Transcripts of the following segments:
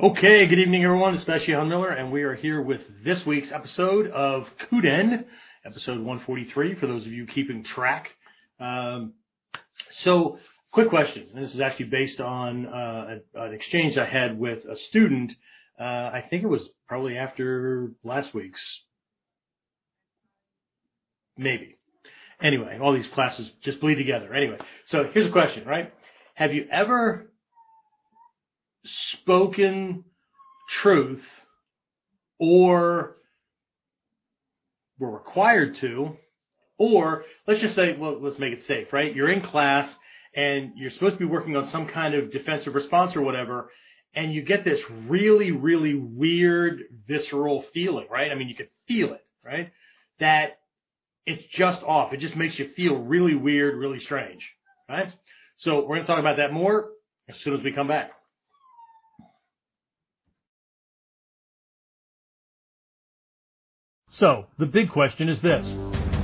Okay, good evening, everyone. It's Sean Miller, and we are here with this week's episode of Kuden, episode 143, for those of you keeping track. Um, so, quick question. And this is actually based on uh, an exchange I had with a student. Uh, I think it was probably after last week's. Maybe. Anyway, all these classes just bleed together. Anyway, so here's a question, right? Have you ever spoken truth or were required to, or let's just say, well, let's make it safe, right? You're in class and you're supposed to be working on some kind of defensive response or whatever, and you get this really, really weird visceral feeling, right? I mean, you could feel it, right? That it's just off. It just makes you feel really weird, really strange, right? So we're going to talk about that more as soon as we come back. So, the big question is this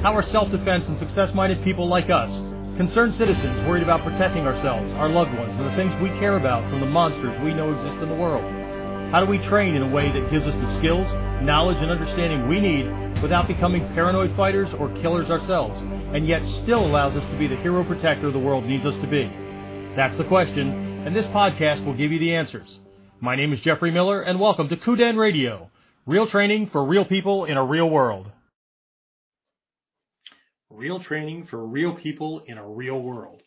How are self defense and success minded people like us, concerned citizens worried about protecting ourselves, our loved ones, and the things we care about from the monsters we know exist in the world? How do we train in a way that gives us the skills, knowledge, and understanding we need without becoming paranoid fighters or killers ourselves, and yet still allows us to be the hero protector the world needs us to be? That's the question, and this podcast will give you the answers. My name is Jeffrey Miller, and welcome to Kuden Radio Real training for real people in a real world. Real training for real people in a real world.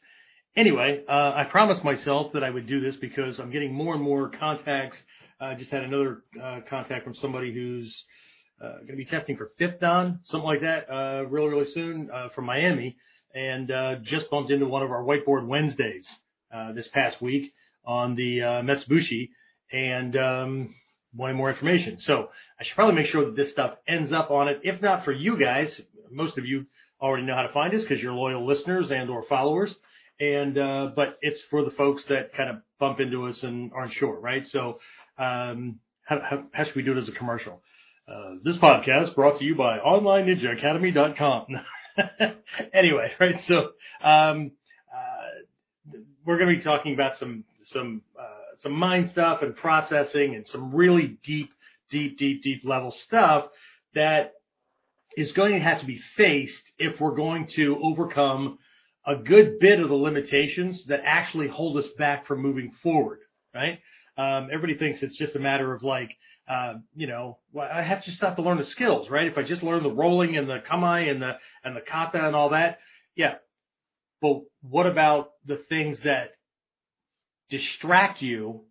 Anyway, uh, I promised myself that I would do this because I'm getting more and more contacts. I just had another uh, contact from somebody who's uh, going to be testing for fifth dan, something like that, uh, really, really soon uh, from Miami, and uh, just bumped into one of our whiteboard Wednesdays this past week on the uh, Metsubushi, and um, wanting more information. So I should probably make sure that this stuff ends up on it. If not for you guys, most of you already know how to find us because you're loyal listeners and or followers. And, uh, but it's for the folks that kind of bump into us and aren't sure, right? So, um, how, how, how should we do it as a commercial? Uh, this podcast brought to you by OnlineNinjaAcademy.com. anyway, right? So, um, uh, we're going to be talking about some, some, uh, some mind stuff and processing and some really deep, deep, deep, deep level stuff that is going to have to be faced if we're going to overcome a good bit of the limitations that actually hold us back from moving forward, right? Um, everybody thinks it's just a matter of like, uh, you know, well, I have to just have to learn the skills, right? If I just learn the rolling and the kamae and the and the kata and all that, yeah. But what about the things that distract you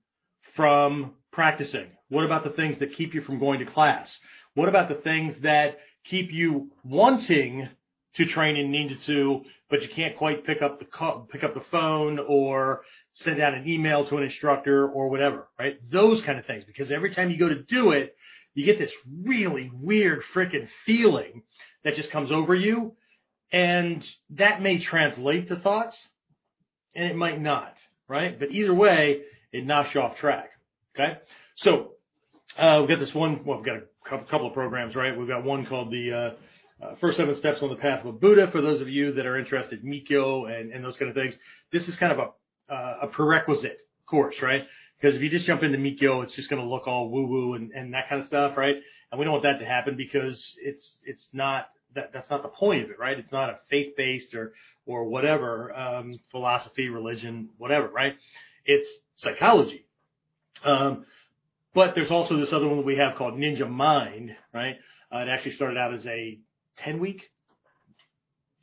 from practicing? What about the things that keep you from going to class? What about the things that keep you wanting to train in ninjutsu, but you can't quite pick up the pick up the phone or send out an email to an instructor or whatever, right? Those kind of things. Because every time you go to do it, you get this really weird freaking feeling that just comes over you, and that may translate to thoughts, and it might not right? But either way, it knocks you off track. Okay. So, uh, we've got this one, well, we've got a couple of programs, right? We've got one called the, uh, uh, first seven steps on the path of Buddha for those of you that are interested in Mikyo and, and those kind of things. This is kind of a, a prerequisite course, right? Because if you just jump into Mikyo, it's just going to look all woo woo and, and that kind of stuff, right? And we don't want that to happen because it's, it's not, that, that's not the point of it, right? It's not a faith based or, or whatever, um, philosophy, religion, whatever, right? It's psychology. Um, but there's also this other one that we have called Ninja Mind, right? Uh, it actually started out as a 10 week,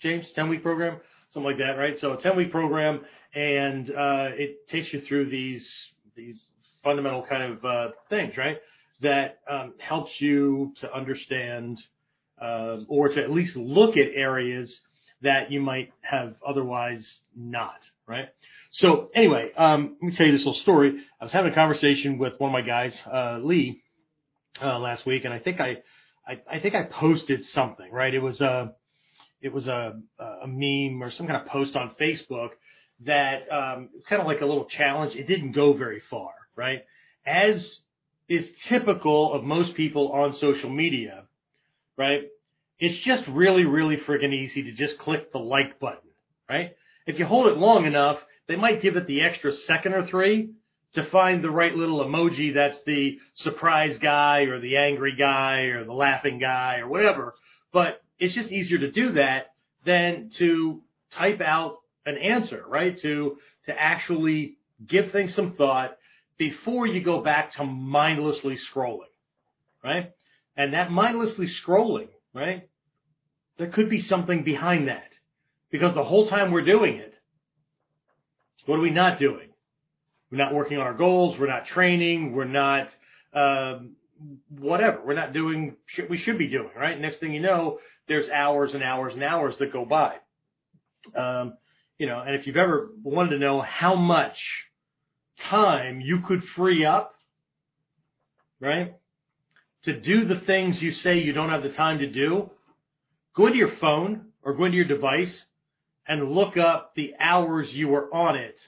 James, 10 week program, something like that, right? So a 10 week program and, uh, it takes you through these, these fundamental kind of, uh, things, right? That, um, helps you to understand, uh, or to at least look at areas that you might have otherwise not, right? So anyway, um, let me tell you this little story. I was having a conversation with one of my guys, uh, Lee, uh, last week, and I think I, I, I think I posted something, right? It was a, it was a, a meme or some kind of post on Facebook that, um, kind of like a little challenge. It didn't go very far, right? As is typical of most people on social media, right? it's just really, really freaking easy to just click the like button, right? If you hold it long enough, they might give it the extra second or three to find the right little emoji that's the surprise guy or the angry guy or the laughing guy or whatever. But it's just easier to do that than to type out an answer, right? To, to actually give things some thought before you go back to mindlessly scrolling, right? And that mindlessly scrolling, right? There could be something behind that because the whole time we're doing it, what are we not doing? We're not working on our goals. We're not training. We're not, um, whatever. We're not doing shit we should be doing, right? Next thing you know, there's hours and hours and hours that go by. Um, you know, and if you've ever wanted to know how much time you could free up, right, to do the things you say you don't have the time to do, go into your phone or go into your device and look up the hours you were on it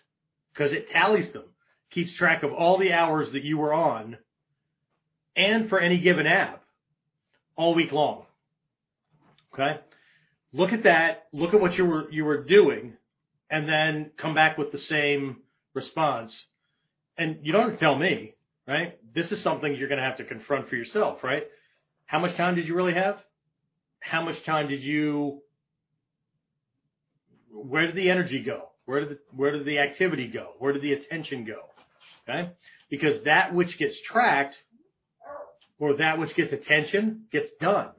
because it tallies them, keeps track of all the hours that you were on and for any given app all week long. Okay. Look at that. Look at what you were, you were doing and then come back with the same response. And you don't have to tell me, right? This is something you're going to have to confront for yourself, right? How much time did you really have? How much time did you, where did the energy go? Where did the, where did the activity go? Where did the attention go? Okay. Because that which gets tracked or that which gets attention gets done,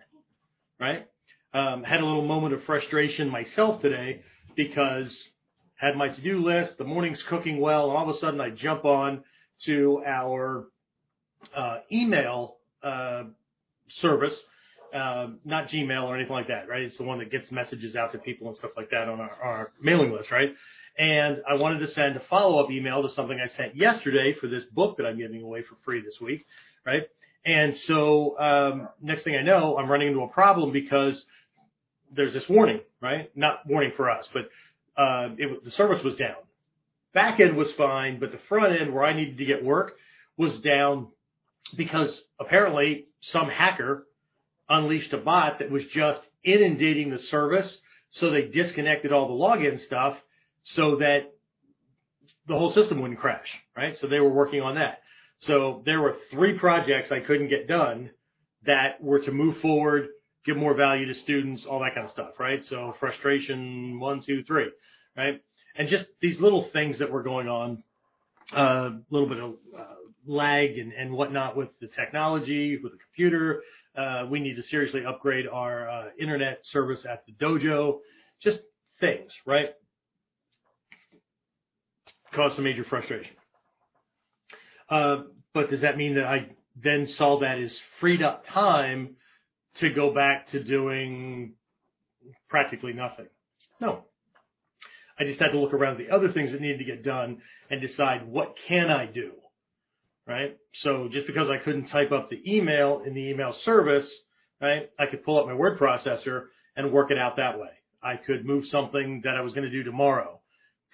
right? Um, had a little moment of frustration myself today because had my to-do list, the morning's cooking well, and all of a sudden I jump on to our uh, email uh, service, uh, not Gmail or anything like that, right? It's the one that gets messages out to people and stuff like that on our, our mailing list, right? And I wanted to send a follow-up email to something I sent yesterday for this book that I'm giving away for free this week, right? And so um, next thing I know, I'm running into a problem because there's this warning, right? Not warning for us, but uh, it, the service was down. Back end was fine, but the front end where I needed to get work was down because apparently some hacker unleashed a bot that was just inundating the service. So they disconnected all the login stuff so that the whole system wouldn't crash, right? So they were working on that. So there were three projects I couldn't get done that were to move forward, give more value to students, all that kind of stuff, right? So frustration, one, two, three, right? And just these little things that were going on, a uh, little bit of uh, lag and, and whatnot with the technology, with the computer. Uh, we need to seriously upgrade our uh, internet service at the dojo. Just things, right? Cause some major frustration. Uh, but does that mean that I then saw that as freed up time to go back to doing practically nothing? No. I just had to look around the other things that needed to get done and decide what can I do? Right? So just because I couldn't type up the email in the email service, right, I could pull up my word processor and work it out that way. I could move something that I was going to do tomorrow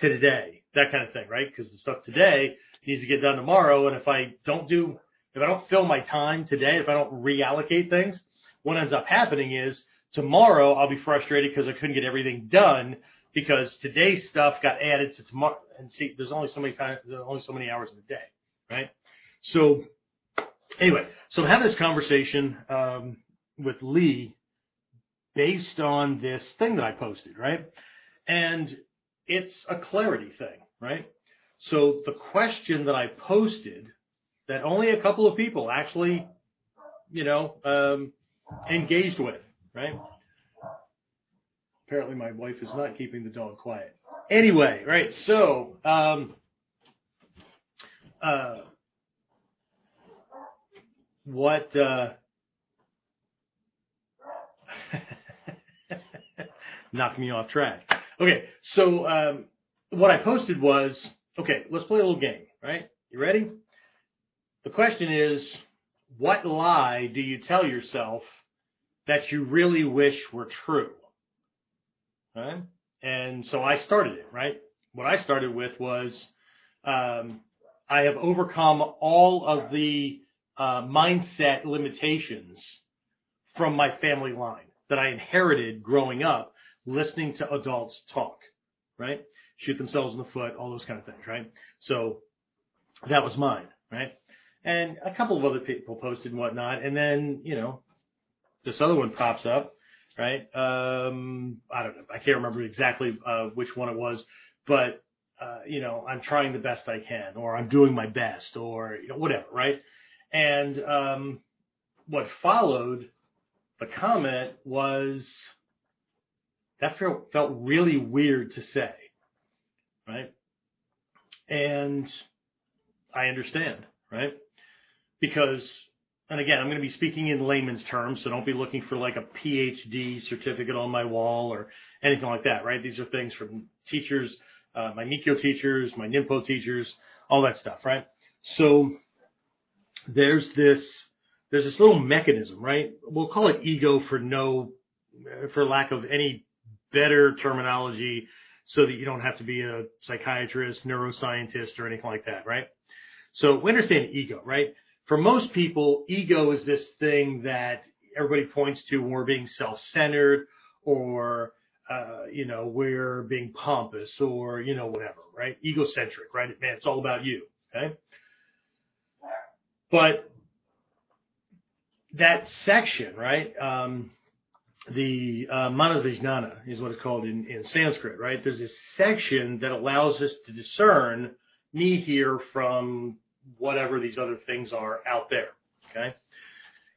to today, that kind of thing, right? Because the stuff today needs to get done tomorrow. And if I don't do, if I don't fill my time today, if I don't reallocate things, what ends up happening is tomorrow I'll be frustrated because I couldn't get everything done because today's stuff got added to tomorrow. And see, there's only so many times, there's only so many hours in the day, right? So anyway, so I'm having this conversation um, with Lee based on this thing that I posted, right? And it's a clarity thing, right? So the question that I posted that only a couple of people actually, you know, um, engaged with, right? Apparently my wife is not keeping the dog quiet. Anyway, right, so, um, uh, what, uh, knocked me off track. Okay, so, um, what I posted was, Okay, let's play a little game, right? You ready? The question is, what lie do you tell yourself that you really wish were true? Right? And so I started it, right? What I started with was, um, I have overcome all of the uh, mindset limitations from my family line that I inherited growing up listening to adults talk, right? shoot themselves in the foot, all those kind of things, right? So that was mine, right? And a couple of other people posted and whatnot. And then, you know, this other one pops up, right? Um, I don't know. I can't remember exactly uh, which one it was, but uh, you know, I'm trying the best I can, or I'm doing my best, or you know, whatever, right? And um, what followed the comment was that felt, felt really weird to say, right? And I understand, right? Because, and again, I'm going to be speaking in layman's terms, so don't be looking for like a PhD certificate on my wall or anything like that, right? These are things from teachers, uh, my Mikyo teachers, my Ninpo teachers, all that stuff, right? So there's this, there's this little mechanism, right? We'll call it ego for no, for lack of any better terminology so that you don't have to be a psychiatrist, neuroscientist, or anything like that, right? So we understand ego, right? For most people, ego is this thing that everybody points to when we're being self-centered or, uh, you know, we're being pompous or, you know, whatever, right? Egocentric, right? Man, it's all about you, okay? But that section, right? Um, the uh, Manasvijnana is what it's called in, in Sanskrit, right? There's this section that allows us to discern me here from whatever these other things are out there. Okay.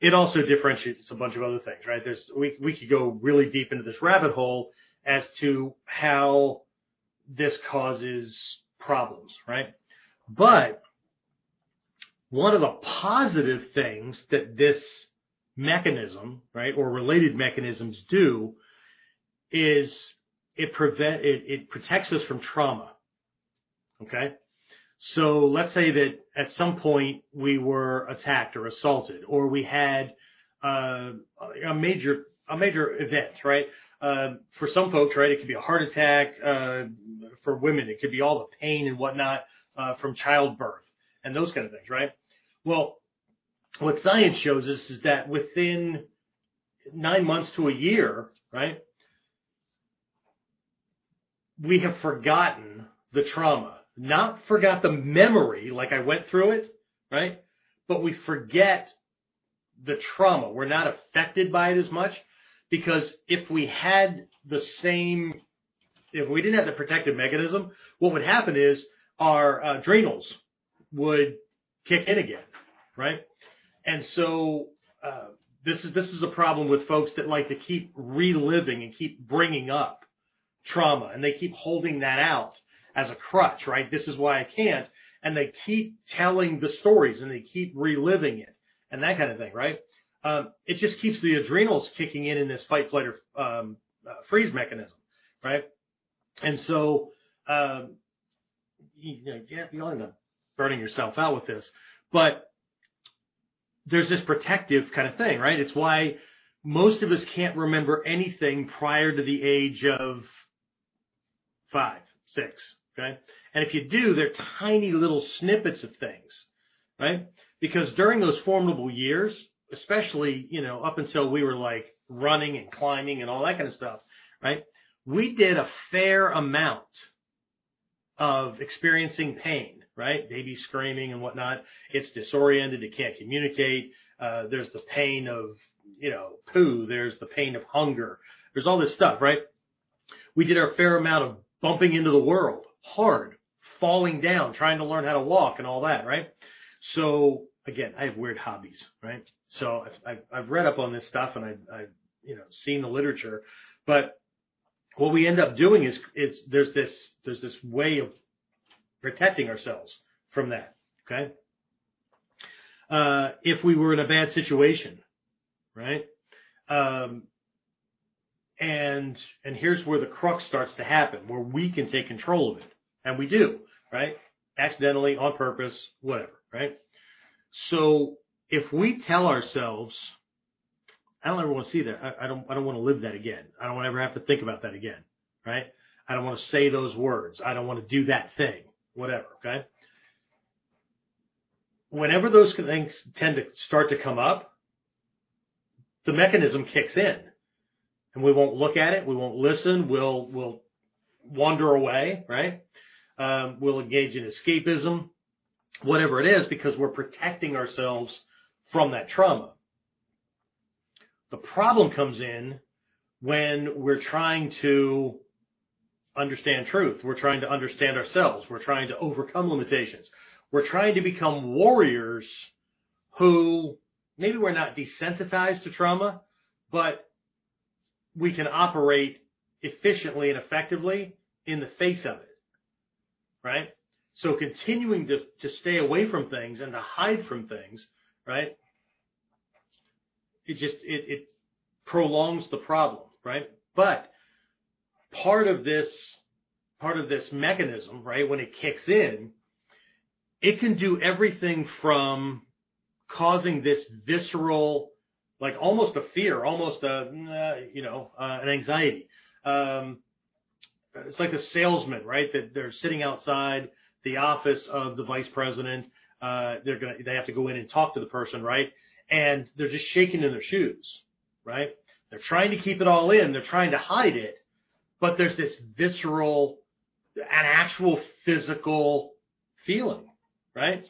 It also differentiates a bunch of other things, right? There's, we, we could go really deep into this rabbit hole as to how this causes problems, right? But one of the positive things that this mechanism, right, or related mechanisms do is it prevent it, it protects us from trauma. Okay? So let's say that at some point we were attacked or assaulted, or we had uh, a major a major event, right? Uh, for some folks, right, it could be a heart attack. Uh, for women, it could be all the pain and whatnot uh, from childbirth and those kind of things, right? Well, what science shows us is that within nine months to a year, right, we have forgotten the trauma. Not forgot the memory, like I went through it, right? But we forget the trauma. We're not affected by it as much because if we had the same, if we didn't have the protective mechanism, what would happen is our uh, adrenals would kick in again, right? And so uh, this is this is a problem with folks that like to keep reliving and keep bringing up trauma, and they keep holding that out as a crutch, right? This is why I can't, and they keep telling the stories and they keep reliving it and that kind of thing, right? Um, it just keeps the adrenals kicking in in this fight, flight, or um, uh, freeze mechanism, right? And so, um, you know, yeah, end up burning yourself out with this, but there's this protective kind of thing, right? It's why most of us can't remember anything prior to the age of five, six, okay? And if you do, they're tiny little snippets of things, right? Because during those formidable years, especially, you know, up until we were like running and climbing and all that kind of stuff, right? We did a fair amount of experiencing pain, right? Baby screaming and whatnot. It's disoriented. It can't communicate. Uh, there's the pain of, you know, poo. There's the pain of hunger. There's all this stuff, right? We did our fair amount of bumping into the world hard, falling down, trying to learn how to walk and all that, right? So again, I have weird hobbies, right? So I've, I've read up on this stuff and I've, I've, you know, seen the literature, but what we end up doing is it's there's this there's this way of protecting ourselves from that. Okay. Uh, if we were in a bad situation, right? Um, and and here's where the crux starts to happen, where we can take control of it, and we do, right? Accidentally, on purpose, whatever, right? So if we tell ourselves, I don't ever want to see that. I, I don't. I don't want to live that again. I don't want to ever have to think about that again. Right? I don't want to say those words. I don't want to do that thing. Whatever. Okay. Whenever those things tend to start to come up, the mechanism kicks in, and we won't look at it. We won't listen. We'll we'll wander away. Right? Um, we'll engage in escapism. whatever it is because we're protecting ourselves from that trauma. The problem comes in when we're trying to understand truth. We're trying to understand ourselves. We're trying to overcome limitations. We're trying to become warriors who maybe we're not desensitized to trauma, but we can operate efficiently and effectively in the face of it. Right? So continuing to, to stay away from things and to hide from things, right? It just, it, it prolongs the problem, right? But part of this, part of this mechanism, right, when it kicks in, it can do everything from causing this visceral, like almost a fear, almost a, you know, uh, an anxiety. Um, it's like the salesman, right? That they're sitting outside the office of the vice president. Uh, they're gonna, they have to go in and talk to the person, right? And they're just shaking in their shoes, right? They're trying to keep it all in. They're trying to hide it, but there's this visceral, an actual physical feeling, right?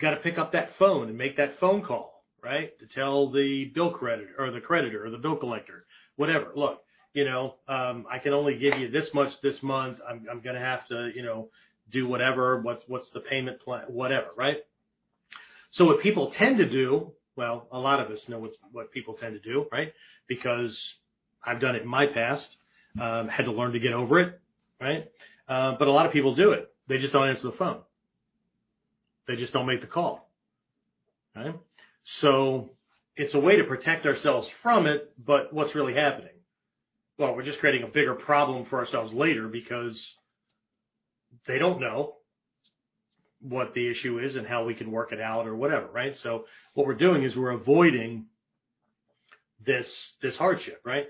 Got to pick up that phone and make that phone call, right? To tell the bill creditor or the creditor or the bill collector, whatever. Look, you know, um, I can only give you this much this month. I'm, I'm going to have to, you know, do whatever. What's, what's the payment plan? Whatever, right? So what people tend to do, well, a lot of us know what, what people tend to do, right? Because I've done it in my past, um, had to learn to get over it, right? Uh, but a lot of people do it. They just don't answer the phone. They just don't make the call, right? So it's a way to protect ourselves from it, but what's really happening? Well, we're just creating a bigger problem for ourselves later because they don't know what the issue is and how we can work it out or whatever, right? So what we're doing is we're avoiding this this hardship, right?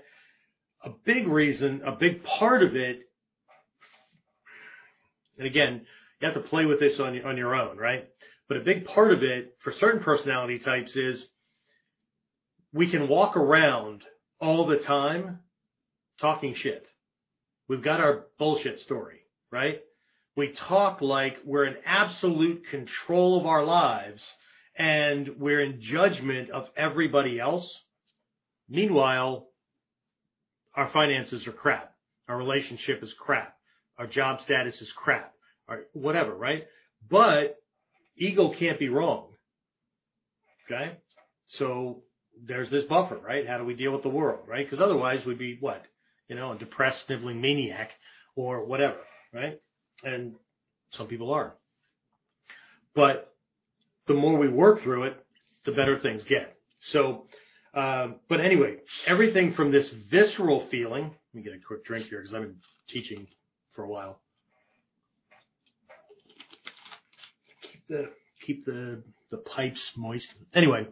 A big reason, a big part of it, and again, you have to play with this on on your own, right? But a big part of it for certain personality types is we can walk around all the time talking shit. We've got our bullshit story, right? we talk like we're in absolute control of our lives and we're in judgment of everybody else. Meanwhile, our finances are crap. Our relationship is crap. Our job status is crap. Or whatever, right? But ego can't be wrong. Okay? So there's this buffer, right? How do we deal with the world, right? Because otherwise we'd be what? You know, a depressed, sniveling maniac or whatever, right? and some people are. But the more we work through it, the better things get. So, um, but anyway, everything from this visceral feeling. Let me get a quick drink here because I've been teaching for a while. Keep the keep the the pipes moist. Anyway,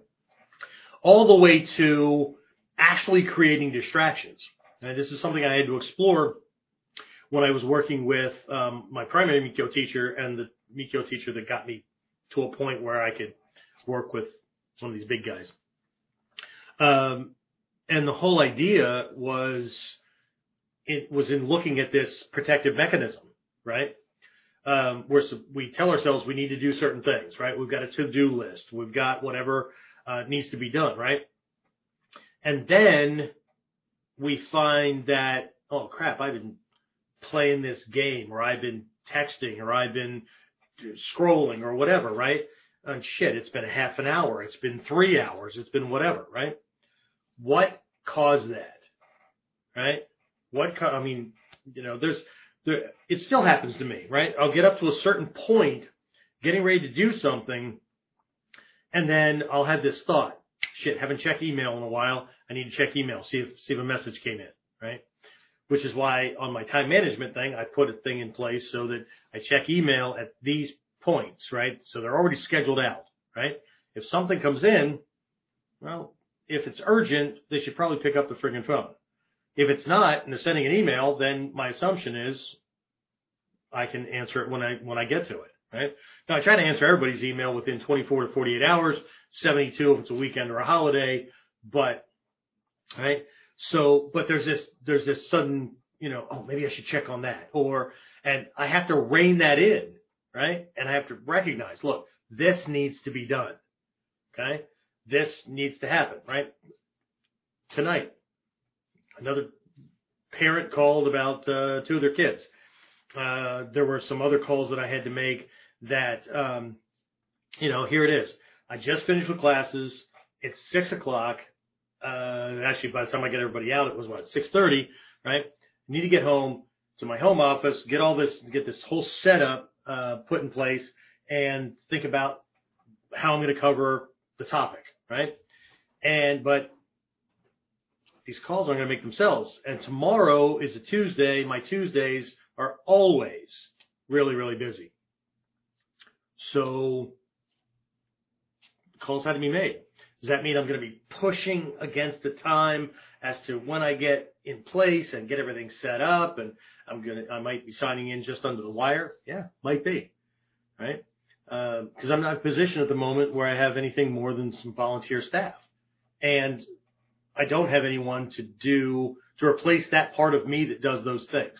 all the way to actually creating distractions. And this is something I had to explore when I was working with um, my primary Mikyo teacher and the Mikyo teacher that got me to a point where I could work with some of these big guys. Um, and the whole idea was it was in looking at this protective mechanism, right? Um, where we tell ourselves we need to do certain things, right? We've got a to-do list. We've got whatever uh, needs to be done, right? And then we find that, oh crap, I've been playing this game or I've been texting or I've been scrolling or whatever, right? And shit, it's been a half an hour. It's been three hours. It's been whatever, right? What caused that? Right? What, co- I mean, you know, there's, there, it still happens to me, right? I'll get up to a certain point, getting ready to do something, and then I'll have this thought, shit, haven't checked email in a while. I need to check email, see if, see if a message came in, right? which is why on my time management thing, I put a thing in place so that I check email at these points, right? So they're already scheduled out, right? If something comes in, well, if it's urgent, they should probably pick up the friggin' phone. If it's not and they're sending an email, then my assumption is I can answer it when I, when I get to it, right? Now I try to answer everybody's email within 24 to 48 hours, 72 if it's a weekend or a holiday, but, right? So, but there's this, there's this sudden, you know, oh, maybe I should check on that. Or, and I have to rein that in, right? And I have to recognize, look, this needs to be done. Okay. This needs to happen, right? Tonight, another parent called about uh, two of their kids. Uh, there were some other calls that I had to make that, um, you know, here it is. I just finished with classes. It's six o'clock. Uh, actually, by the time I get everybody out, it was what six thirty, right? Need to get home to my home office, get all this, get this whole setup uh, put in place, and think about how I'm going to cover the topic, right? And but these calls aren't going to make themselves. And tomorrow is a Tuesday. My Tuesdays are always really, really busy. So calls had to be made. Does that mean I'm going to be pushing against the time as to when I get in place and get everything set up and I'm going to, I might be signing in just under the wire? Yeah, might be. Right? Because uh, I'm not in a position at the moment where I have anything more than some volunteer staff. And I don't have anyone to do, to replace that part of me that does those things.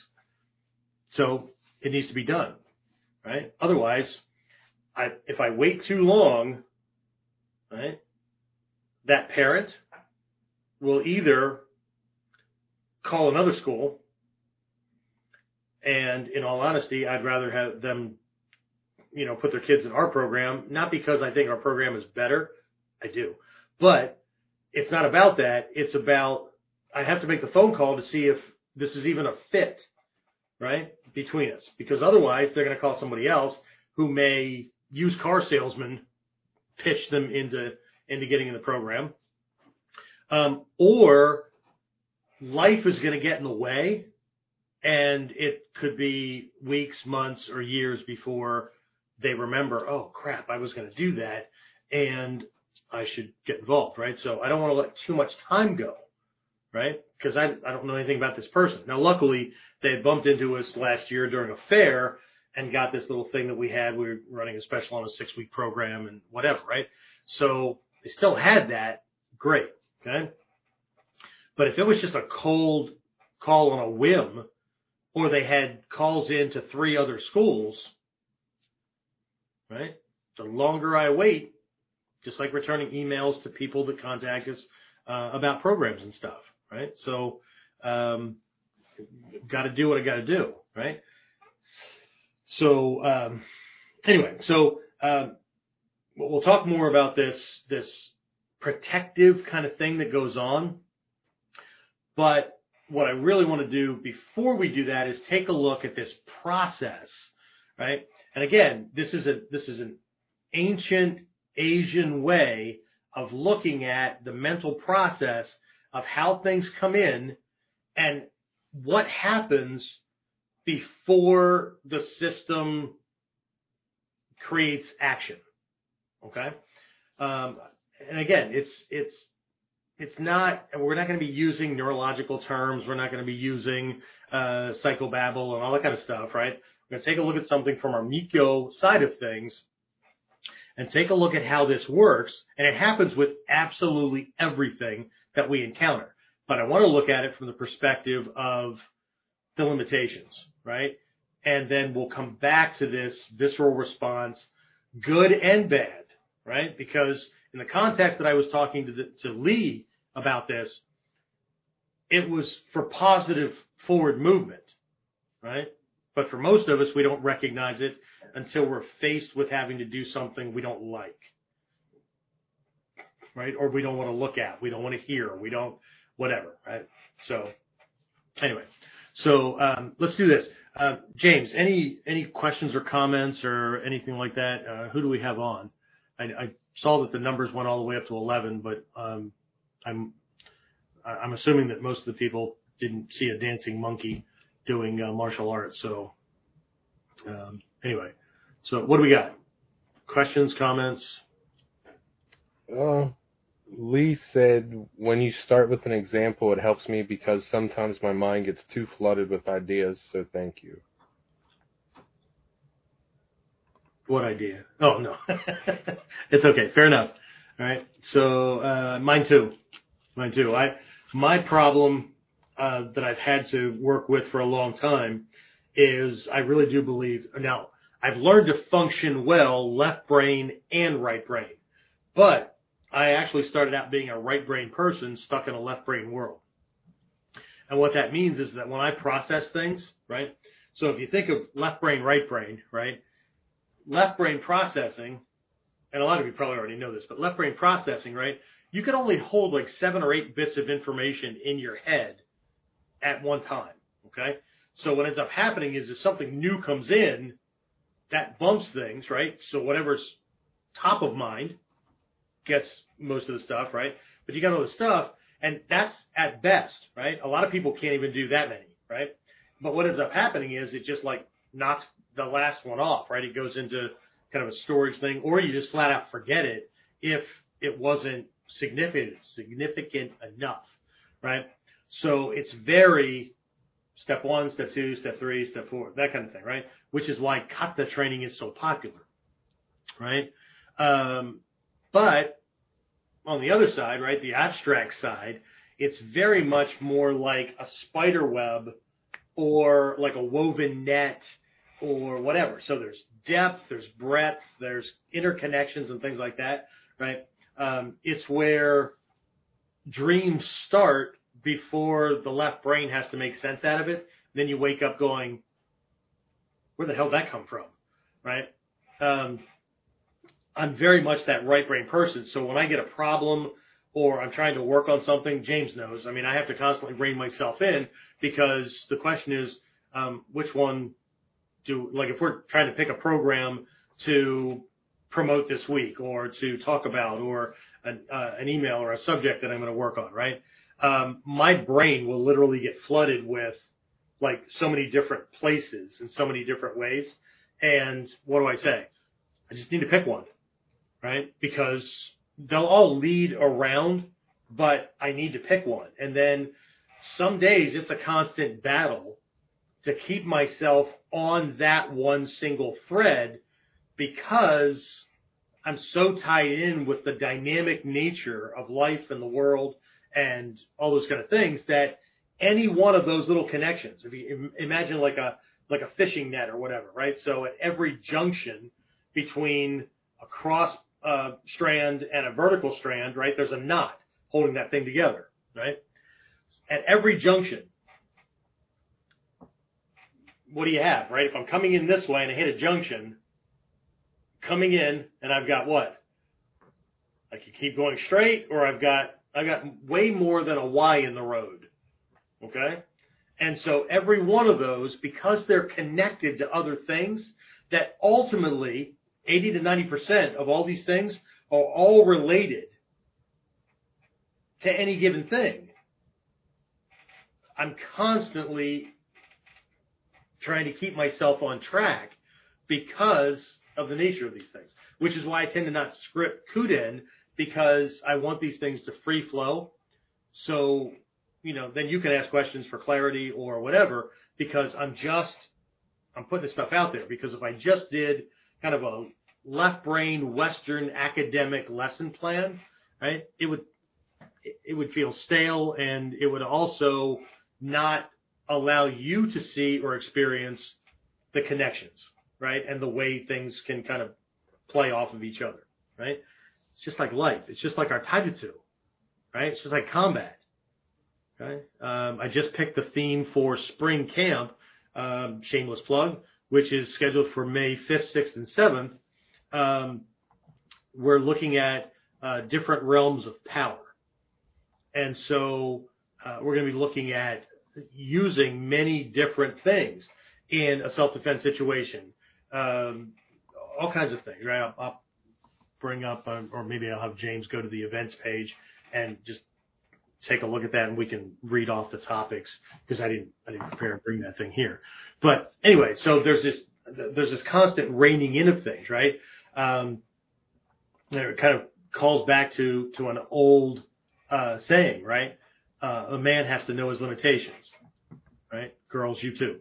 So it needs to be done. Right? Otherwise, I, if I wait too long, right, that parent will either call another school, and in all honesty, I'd rather have them, you know, put their kids in our program, not because I think our program is better, I do, but it's not about that. It's about I have to make the phone call to see if this is even a fit, right, between us, because otherwise they're going to call somebody else who may use car salesmen pitch them into into getting in the program, um, or life is going to get in the way, and it could be weeks, months, or years before they remember. Oh crap! I was going to do that, and I should get involved, right? So I don't want to let too much time go, right? Because I I don't know anything about this person. Now, luckily, they had bumped into us last year during a fair and got this little thing that we had. We were running a special on a six week program and whatever, right? So they still had that. Great. Okay. But if it was just a cold call on a whim, or they had calls into three other schools, right? The longer I wait, just like returning emails to people that contact us uh, about programs and stuff, right? So, um, got to do what I got to do, right? So, um, anyway, so um, we'll talk more about this this protective kind of thing that goes on. But what I really want to do before we do that is take a look at this process, right? And again, this is a this is an ancient Asian way of looking at the mental process of how things come in and what happens before the system creates action. Okay. Um, and again, it's, it's, it's not, we're not going to be using neurological terms. We're not going to be using, uh, psychobabble and all that kind of stuff, right? Going to take a look at something from our Mikyo side of things and take a look at how this works. And it happens with absolutely everything that we encounter. But I want to look at it from the perspective of the limitations, right? And then we'll come back to this visceral response, good and bad, right? Because in the context that I was talking to, the, to Lee about this, it was for positive forward movement, right? But for most of us, we don't recognize it until we're faced with having to do something we don't like, right? Or we don't want to look at, we don't want to hear, we don't, whatever, right? So, anyway, so um, let's do this. Uh, James, any any questions or comments or anything like that? Uh, who do we have on? I, I, saw that the numbers went all the way up to 11, but um, I'm I'm assuming that most of the people didn't see a dancing monkey doing uh, martial arts. So um, anyway, so what do we got? Questions, comments? Uh, Lee said, when you start with an example, it helps me because sometimes my mind gets too flooded with ideas, so thank you. What idea? Oh, no. it's okay. Fair enough. All right. So, uh, mine too. Mine too. I, my problem, uh, that I've had to work with for a long time is I really do believe now I've learned to function well left brain and right brain. But I actually started out being a right brain person stuck in a left brain world. And what that means is that when I process things, right? So if you think of left brain, right brain, right? Left brain processing, and a lot of you probably already know this, but left brain processing, right? You can only hold like seven or eight bits of information in your head at one time. Okay. So what ends up happening is if something new comes in, that bumps things, right? So whatever's top of mind gets most of the stuff, right? But you got all the stuff, and that's at best, right? A lot of people can't even do that many, right? But what ends up happening is it just like knocks the last one off, right? It goes into kind of a storage thing, or you just flat out forget it if it wasn't significant significant enough, right? So it's very step one, step two, step three, step four, that kind of thing, right? Which is why kata training is so popular, right? Um, but on the other side, right, the abstract side, it's very much more like a spider web or like a woven net or whatever. So there's depth, there's breadth, there's interconnections and things like that, right? Um, it's where dreams start before the left brain has to make sense out of it. Then you wake up going, where the hell did that come from? Right? Um, I'm very much that right brain person. So when I get a problem or I'm trying to work on something, James knows. I mean, I have to constantly rein myself in because the question is, um, which one do, like if we're trying to pick a program to promote this week or to talk about or an, uh, an email or a subject that I'm going to work on, right? Um, my brain will literally get flooded with like so many different places in so many different ways. And what do I say? I just need to pick one, right? Because they'll all lead around, but I need to pick one. And then some days it's a constant battle to keep myself on that one single thread because I'm so tied in with the dynamic nature of life and the world and all those kind of things that any one of those little connections, if you imagine like a like a fishing net or whatever, right? So at every junction between a cross uh, strand and a vertical strand, right? There's a knot holding that thing together, right? At every junction, what do you have, right? If I'm coming in this way and I hit a junction, coming in and I've got what? I can keep going straight or I've got I got way more than a Y in the road. Okay? And so every one of those, because they're connected to other things, that ultimately 80 to 90% of all these things are all related to any given thing. I'm constantly trying to keep myself on track because of the nature of these things, which is why I tend to not script Kuden because I want these things to free flow. So, you know, then you can ask questions for clarity or whatever because I'm just, I'm putting this stuff out there because if I just did kind of a left brain Western academic lesson plan, right, it would, it would feel stale and it would also not allow you to see or experience the connections, right? And the way things can kind of play off of each other, right? It's just like life. It's just like our taijutsu, right? It's just like combat. Okay. Um, I just picked the theme for spring camp, um, shameless plug, which is scheduled for May 5th, 6th, and 7th. Um, we're looking at uh, different realms of power. And so uh, we're going to be looking at using many different things in a self-defense situation. Um, all kinds of things, right? I'll, I'll bring up, um, or maybe I'll have James go to the events page and just take a look at that and we can read off the topics because I didn't, I didn't prepare and bring that thing here. But anyway, so there's this, there's this constant reining in of things, right? Um, it kind of calls back to, to an old, uh, saying, right? Uh, a man has to know his limitations, right? Girls, you too,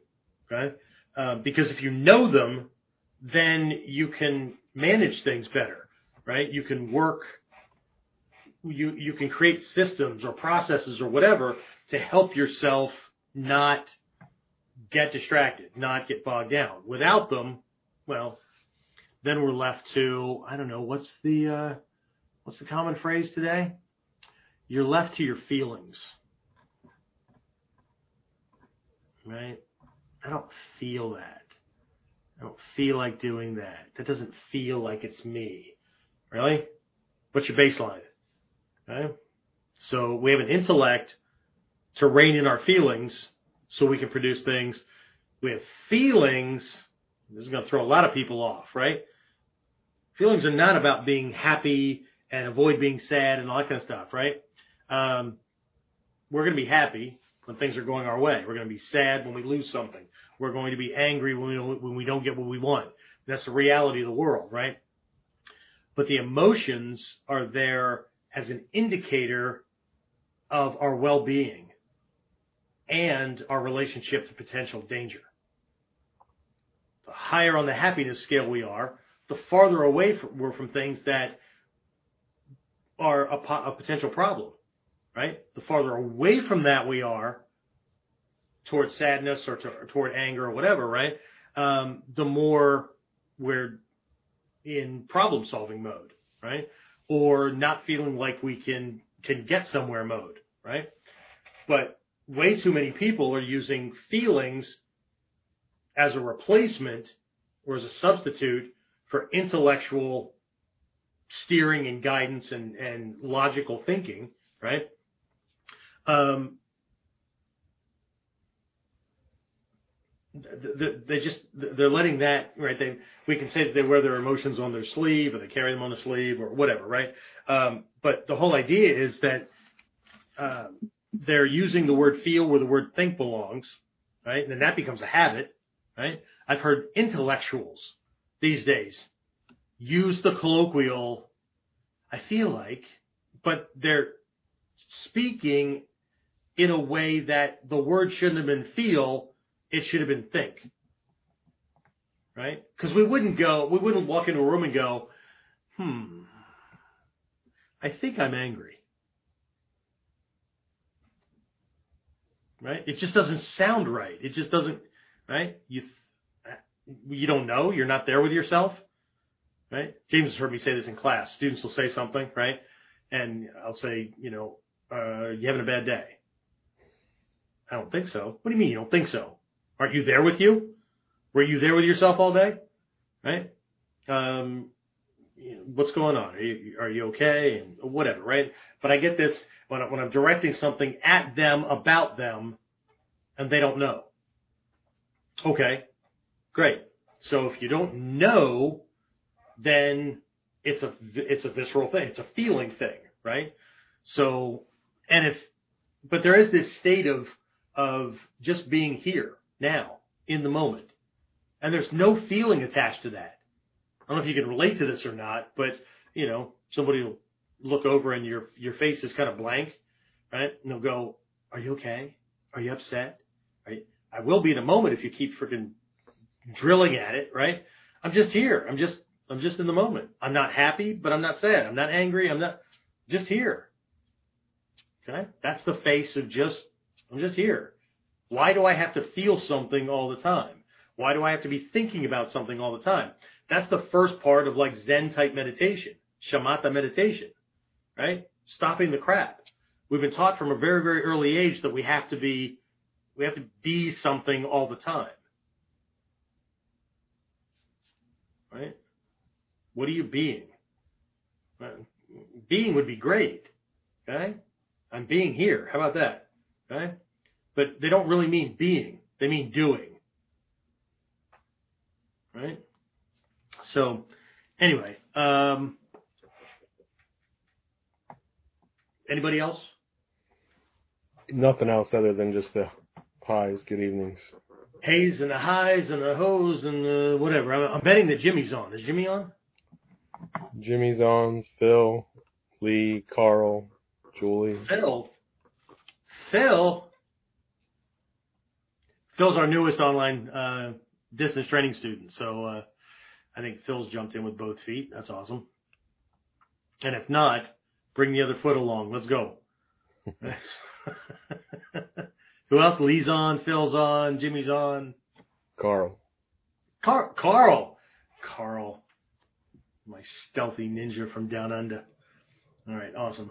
okay? Um, because if you know them, then you can manage things better right? You can work, you, you can create systems or processes or whatever to help yourself not get distracted, not get bogged down. Without them, well, then we're left to I don't know what's the uh, what's the common phrase today? You're left to your feelings, right? I don't feel that. I don't feel like doing that. That doesn't feel like it's me. Really? What's your baseline? Okay? So we have an intellect to rein in our feelings so we can produce things. We have feelings. This is going to throw a lot of people off, right? Feelings are not about being happy and avoid being sad and all that kind of stuff, right? Um, we're going to be happy when things are going our way. We're going to be sad when we lose something. We're going to be angry when we don't, when we don't get what we want. That's the reality of the world, right? But the emotions are there as an indicator of our well-being and our relationship to potential danger. The higher on the happiness scale we are, the farther away from, we're from things that are a, a potential problem, right? The farther away from that we are toward sadness or, to, or toward anger or whatever, right? Um, the more we're in problem solving mode, right? Or not feeling like we can can get somewhere mode, right? But way too many people are using feelings as a replacement or as a substitute for intellectual steering and guidance and, and logical thinking, right? Um, they just they're letting that right. They we can say that they wear their emotions on their sleeve or they carry them on the sleeve or whatever, right? Um, but the whole idea is that uh, they're using the word feel where the word think belongs, right? And then that becomes a habit, right? I've heard intellectuals these days use the colloquial, I feel like, but they're speaking in a way that the word shouldn't have been feel, it should have been think. Right? Because we wouldn't go, we wouldn't walk into a room and go, hmm, I think I'm angry. right? It just doesn't sound right. It just doesn't, right? You, you don't know. You're not there with yourself, right? James has heard me say this in class. Students will say something, right? And I'll say, you know, uh, you having a bad day? I don't think so. What do you mean you don't think so? Aren't you there with you? Were you there with yourself all day? Right? Um, what's going on? Are you, are you okay? And whatever, right? But I get this, when, I, when I'm directing something at them about them and they don't know. Okay, great. So if you don't know, then it's a it's a visceral thing. It's a feeling thing, right? So, and if, but there is this state of of just being here now in the moment, and there's no feeling attached to that. I don't know if you can relate to this or not, but you know, somebody will look over and your your face is kind of blank, right? And they'll go, "Are you okay? Are you upset? Right? I will be in a moment if you keep freaking drilling at it, right? I'm just here. I'm just I'm just in the moment. I'm not happy, but I'm not sad. I'm not angry. I'm not just here. Okay? That's the face of just I'm just here. Why do I have to feel something all the time? Why do I have to be thinking about something all the time? That's the first part of like Zen type meditation, shamatha meditation right? Stopping the crap. We've been taught from a very, very early age that we have to be, we have to be something all the time. Right? What are you being? Being would be great. Okay? I'm being here. How about that? Okay? But they don't really mean being. They mean doing. Right? So, anyway, um, Anybody else? Nothing else other than just the highs. Good evenings. Hays and the highs and the hoes and the whatever. I'm, I'm betting that Jimmy's on. Is Jimmy on? Jimmy's on. Phil, Lee, Carl, Julie. Phil. Phil. Phil's our newest online uh, distance training student. So uh, I think Phil's jumped in with both feet. That's awesome. And if not, Bring the other foot along. Let's go. Who else? Lee's on, Phil's on, Jimmy's on. Carl. Car- Carl. Carl, my stealthy ninja from down under. All right, awesome.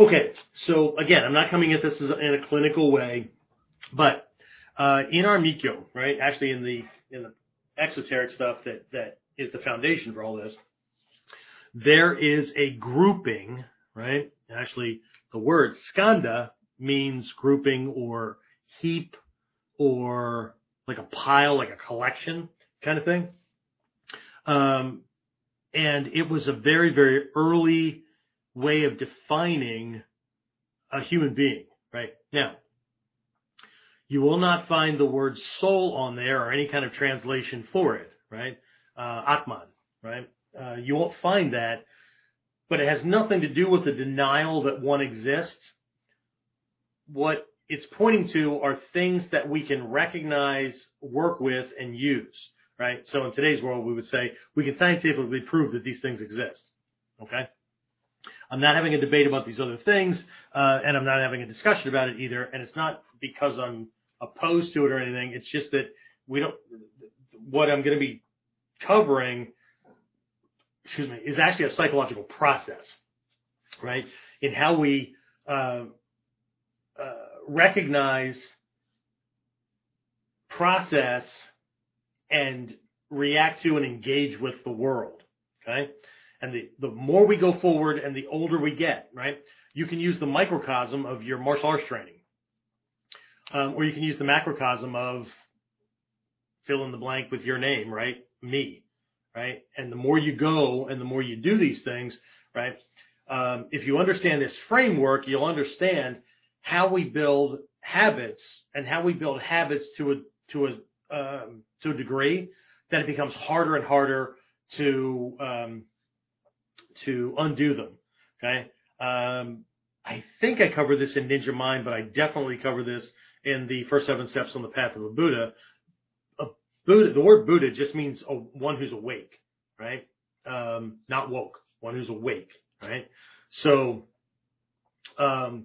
Okay, so again, I'm not coming at this in a clinical way, but uh, in our Mikyo, right? Actually, in the in the exoteric stuff that that is the foundation for all this, there is a grouping, right? Actually, the word skandha means grouping or heap or like a pile, like a collection kind of thing. Um, and it was a very, very early way of defining a human being, right? Now, you will not find the word soul on there or any kind of translation for it, right? Uh, Atman, right? Uh, you won't find that, but it has nothing to do with the denial that one exists. What it's pointing to are things that we can recognize, work with, and use, right? So in today's world, we would say we can scientifically prove that these things exist, okay? I'm not having a debate about these other things, uh, and I'm not having a discussion about it either. And it's not because I'm opposed to it or anything. It's just that we don't. What I'm going to be covering, excuse me, is actually a psychological process, right? In how we uh, uh, recognize, process, and react to and engage with the world. Okay. And the, the more we go forward and the older we get, right? You can use the microcosm of your martial arts training. Um, or you can use the macrocosm of fill in the blank with your name, right? Me, right? And the more you go and the more you do these things, right? Um, if you understand this framework, you'll understand how we build habits and how we build habits to a to a um, to a degree that it becomes harder and harder to um, to undo them. Okay. Um, I think I covered this in Ninja Mind, but I definitely cover this in the first seven steps on the path of a Buddha. A Buddha, the word Buddha just means a, one who's awake, right? Um, not woke, one who's awake, right? So, um,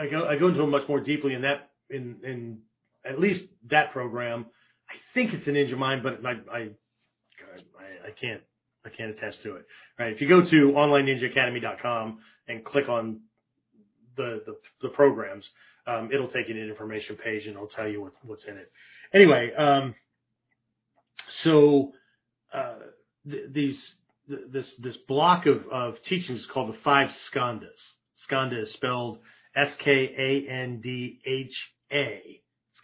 I go, I go into it much more deeply in that, in, in at least that program. I think it's a Ninja Mind, but I, I, I, I can't I can't attest to it. Right. If you go to onlineninjaacademy.com and click on the, the, the programs, um, it'll take you to an information page and it'll tell you what, what's in it. Anyway, um, so, uh, th- these, th- this, this block of, of teachings is called the five skandhas. Skandha is spelled S-K-A-N-D-H-A.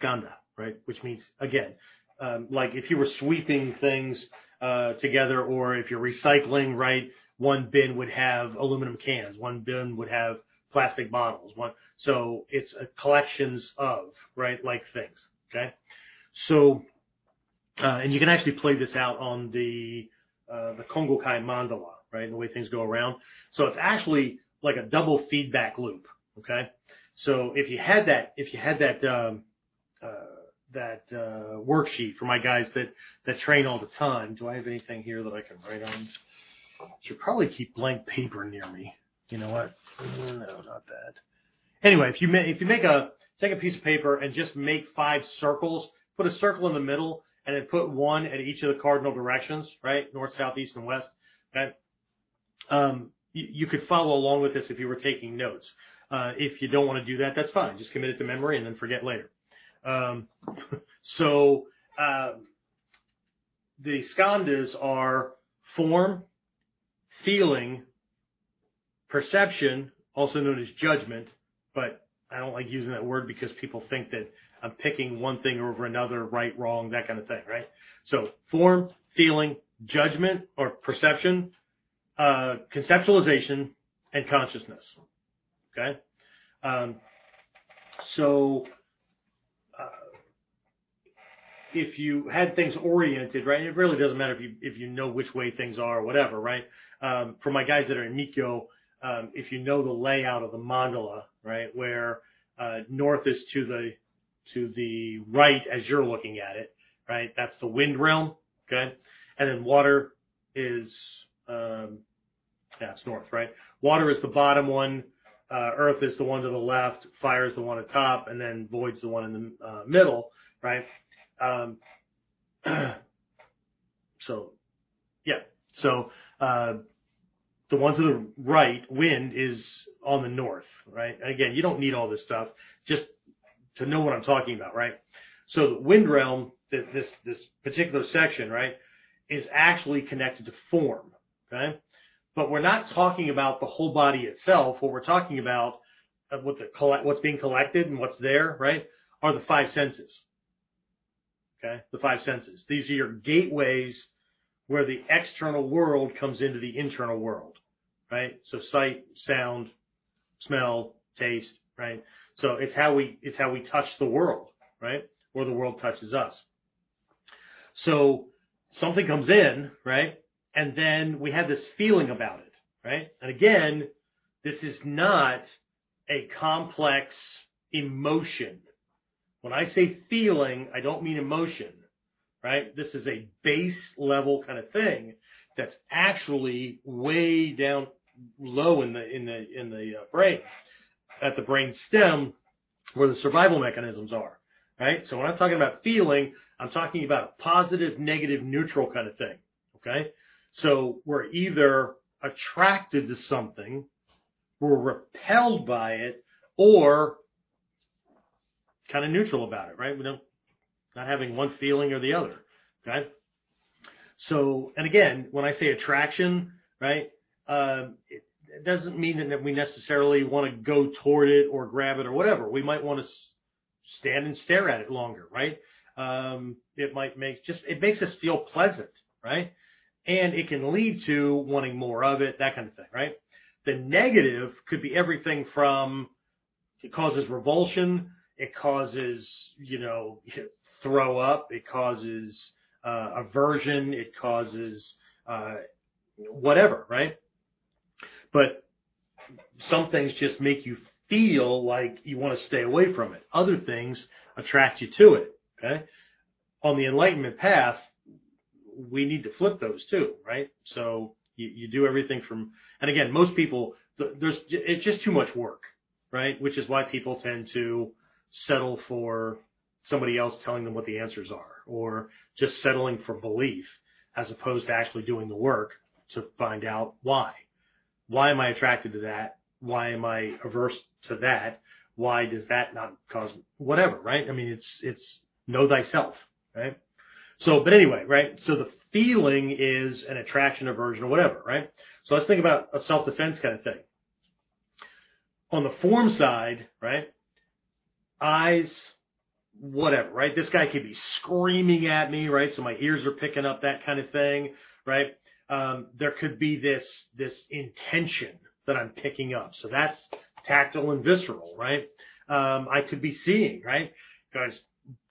Skandha, right? Which means, again, um, like if you were sweeping things uh, together, or if you're recycling, right, one bin would have aluminum cans, one bin would have plastic bottles, one. So it's a collections of, right, like things. Okay. So, uh, and you can actually play this out on the, uh, the Kongokai mandala, right, the way things go around. So it's actually like a double feedback loop. Okay. So if you had that, if you had that, um, that uh, worksheet for my guys that that train all the time. Do I have anything here that I can write on? Should probably keep blank paper near me. You know what? No, not that. Anyway, if you make if you make a take a piece of paper and just make five circles, put a circle in the middle, and then put one at each of the cardinal directions, right? North, south, east, and west. Okay. Um, you, you could follow along with this if you were taking notes. Uh, if you don't want to do that, that's fine. Just commit it to memory and then forget later. Um, so um, the skandhas are form, feeling, perception, also known as judgment, but I don't like using that word because people think that I'm picking one thing over another, right, wrong, that kind of thing, right? So form, feeling, judgment or perception, uh, conceptualization, and consciousness. Okay. Um, so if you had things oriented, right? It really doesn't matter if you if you know which way things are or whatever, right? Um, for my guys that are in Mikyo, um, if you know the layout of the mandala, right, where uh, north is to the to the right as you're looking at it, right? That's the wind realm, okay, and then water is um, yeah, it's north, right? Water is the bottom one. Uh, earth is the one to the left. Fire is the one at top, and then void's the one in the uh, middle, right? Um, so, yeah. So, uh, the one to the right, wind, is on the north, right? And again, you don't need all this stuff just to know what I'm talking about, right? So the wind realm, this this particular section, right, is actually connected to form, okay? But we're not talking about the whole body itself. What we're talking about, uh, what the what's being collected and what's there, right, are the five senses. Okay, the five senses. These are your gateways where the external world comes into the internal world, right? So sight, sound, smell, taste, right? So it's how we it's how we touch the world, right? Or the world touches us. So something comes in, right? And then we have this feeling about it, right? And again, this is not a complex emotion. When I say feeling, I don't mean emotion, right? This is a base level kind of thing that's actually way down low in the in the in the uh, brain at the brain stem where the survival mechanisms are, right? So when I'm talking about feeling, I'm talking about a positive, negative, neutral kind of thing, okay? So we're either attracted to something, we're repelled by it, or kind of neutral about it, right? We don't, not having one feeling or the other, okay? So, and again, when I say attraction, right, um, it, doesn't mean that we necessarily want to go toward it or grab it or whatever. We might want to stand and stare at it longer, right? Um, it might make just, it makes us feel pleasant, right? And it can lead to wanting more of it, that kind of thing, right? The negative could be everything from it causes revulsion, it causes, you know, throw up, it causes uh, aversion, it causes uh, whatever, right? But some things just make you feel like you want to stay away from it. Other things attract you to it. Okay. On the enlightenment path, we need to flip those too, right? So you, you do everything from, and again, most people, there's, it's just too much work, right? Which is why people tend to settle for somebody else telling them what the answers are or just settling for belief as opposed to actually doing the work to find out why. Why am I attracted to that? Why am I averse to that? Why does that not cause whatever, right? I mean, it's, it's know thyself, right? So, but anyway, right? So the feeling is an attraction, aversion, or whatever, right? So let's think about a self-defense kind of thing. On the form side, right? Eyes, whatever, right? This guy could be screaming at me, right? So my ears are picking up that kind of thing, right? um, there could be this this intention that I'm picking up. So that's tactile and visceral, right? Um, I could be seeing, right? Guys,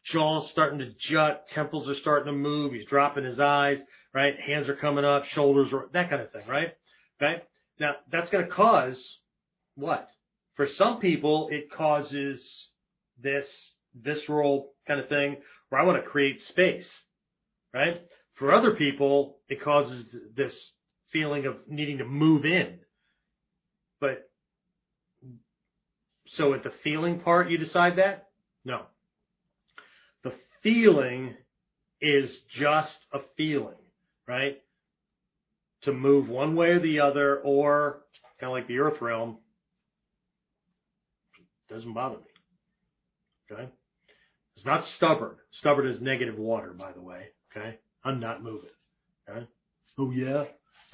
jaw's starting to jut, temples are starting to move, he's dropping his eyes, right? Hands are coming up, shoulders are that kind of thing, right? Okay. Now that's going to cause what? For some people, it causes this visceral kind of thing where I want to create space, right? For other people, it causes this feeling of needing to move in. But so at the feeling part, you decide that? No. The feeling is just a feeling, right? To move one way or the other, or kind of like the earth realm, doesn't bother me. Okay? It's not stubborn. Stubborn is negative water, by the way. Okay? I'm not moving. Okay? Oh yeah,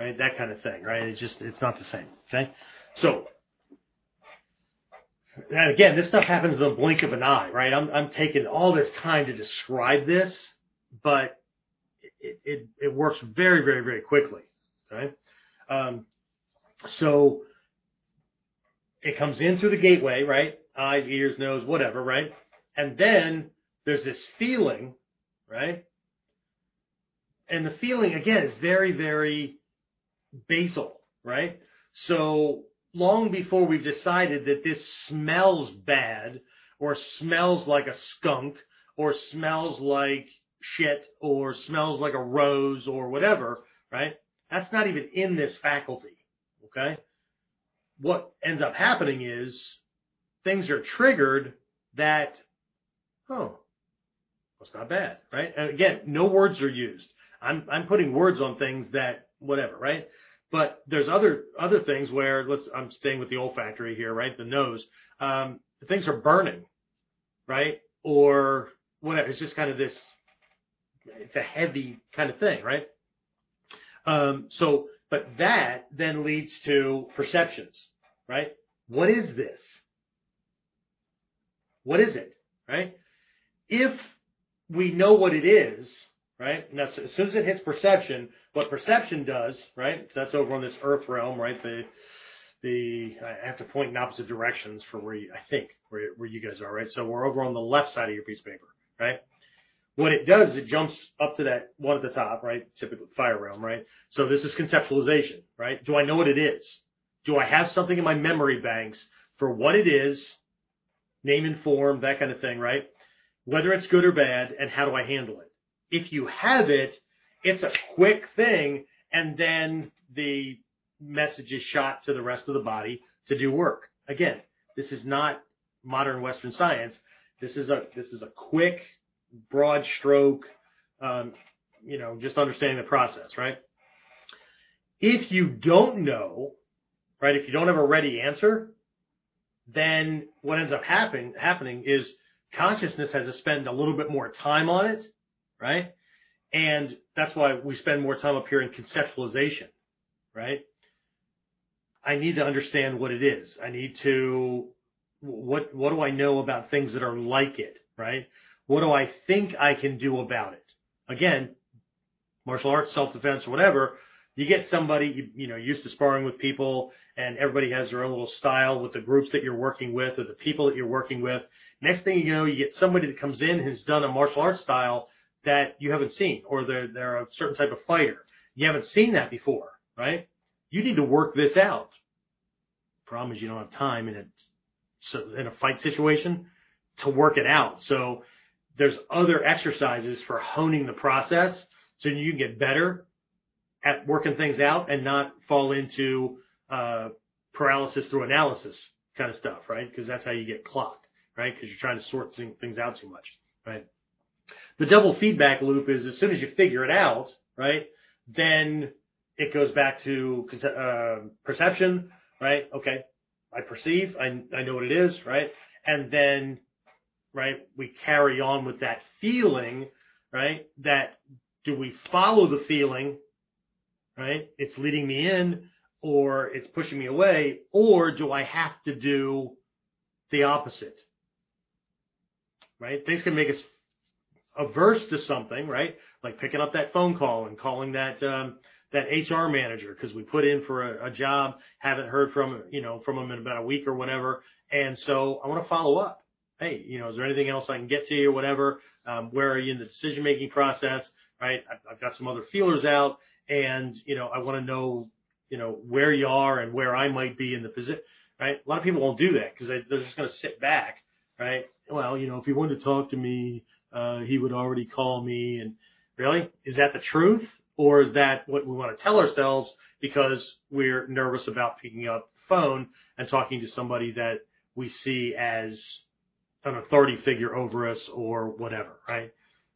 right? That kind of thing, right? It's just it's not the same. Okay, so. And again, this stuff happens in the blink of an eye, right? I'm, I'm taking all this time to describe this, but it, it, it works very, very, very quickly. Okay. Um, so it comes in through the gateway, right? Eyes, ears, nose, whatever, right? And then there's this feeling, right? and the feeling again is very, very basal, right? So long before we've decided that this smells bad or smells like a skunk or smells like shit or smells like a rose or whatever, right? That's not even in this faculty. Okay. What ends up happening is things are triggered that, oh, Well, it's not bad, right? And again, no words are used. I'm I'm putting words on things that whatever, right? But there's other other things where let's I'm staying with the olfactory here, right? The nose. Um, things are burning, right? Or whatever. It's just kind of this. It's a heavy kind of thing, right? Um, so, but that then leads to perceptions, right? What is this? What is it, right? If we know what it is, right? Now, as soon as it hits perception, what perception does, right? So that's over on this earth realm, right? The, the, I have to point in opposite directions for where you, I think, where, where you guys are, right? So we're over on the left side of your piece of paper, right? What it does it jumps up to that one at the top, right? Typically fire realm, right? So this is conceptualization, right? Do I know what it is? Do I have something in my memory banks for what it is, name and form, that kind of thing, right? Whether it's good or bad, and how do I handle it? If you have it, it's a quick thing, and then the message is shot to the rest of the body to do work. Again, this is not modern Western science. This is a this is a quick, broad stroke, um, you know, just understanding the process, right? If you don't know, right, if you don't have a ready answer, then what ends up happening happening is consciousness has to spend a little bit more time on it, right? And that's why we spend more time up here in conceptualization, right? I need to understand what it is. I need to what what do I know about things that are like it, right? What do I think I can do about it? Again, martial arts, self-defense, or whatever, you get somebody, you, you know, used to sparring with people and everybody has their own little style with the groups that you're working with or the people that you're working with. Next thing you know, you get somebody that comes in who's done a martial arts style that you haven't seen or they're, they're a certain type of fighter. You haven't seen that before, right? You need to work this out. Problem is you don't have time in a, so in a fight situation to work it out. So there's other exercises for honing the process so you can get better at working things out and not fall into uh, paralysis through analysis kind of stuff, right? Because that's how you get clocked, right? Because you're trying to sort things out too much, right? The double feedback loop is as soon as you figure it out, right? Then it goes back to uh, perception, right? Okay, I perceive, I, I know what it is, right? And then, right, we carry on with that feeling, right? That do we follow the feeling right? It's leading me in or it's pushing me away, or do I have to do the opposite? Right? Things can make us averse to something, right? Like picking up that phone call and calling that um, that HR manager because we put in for a, a job, haven't heard from you know from them in about a week or whatever, and so I want to follow up. Hey, you know, is there anything else I can get to you or whatever? Um, where are you in the decision making process? Right? I've, I've got some other feelers out, and you know I want to know you know where you are and where I might be in the position. Right? A lot of people won't do that because they, they're just going to sit back. Right? Well, you know, if he wanted to talk to me, uh, he would already call me. And really, is that the truth, or is that what we want to tell ourselves because we're nervous about picking up the phone and talking to somebody that we see as an authority figure over us or whatever, right?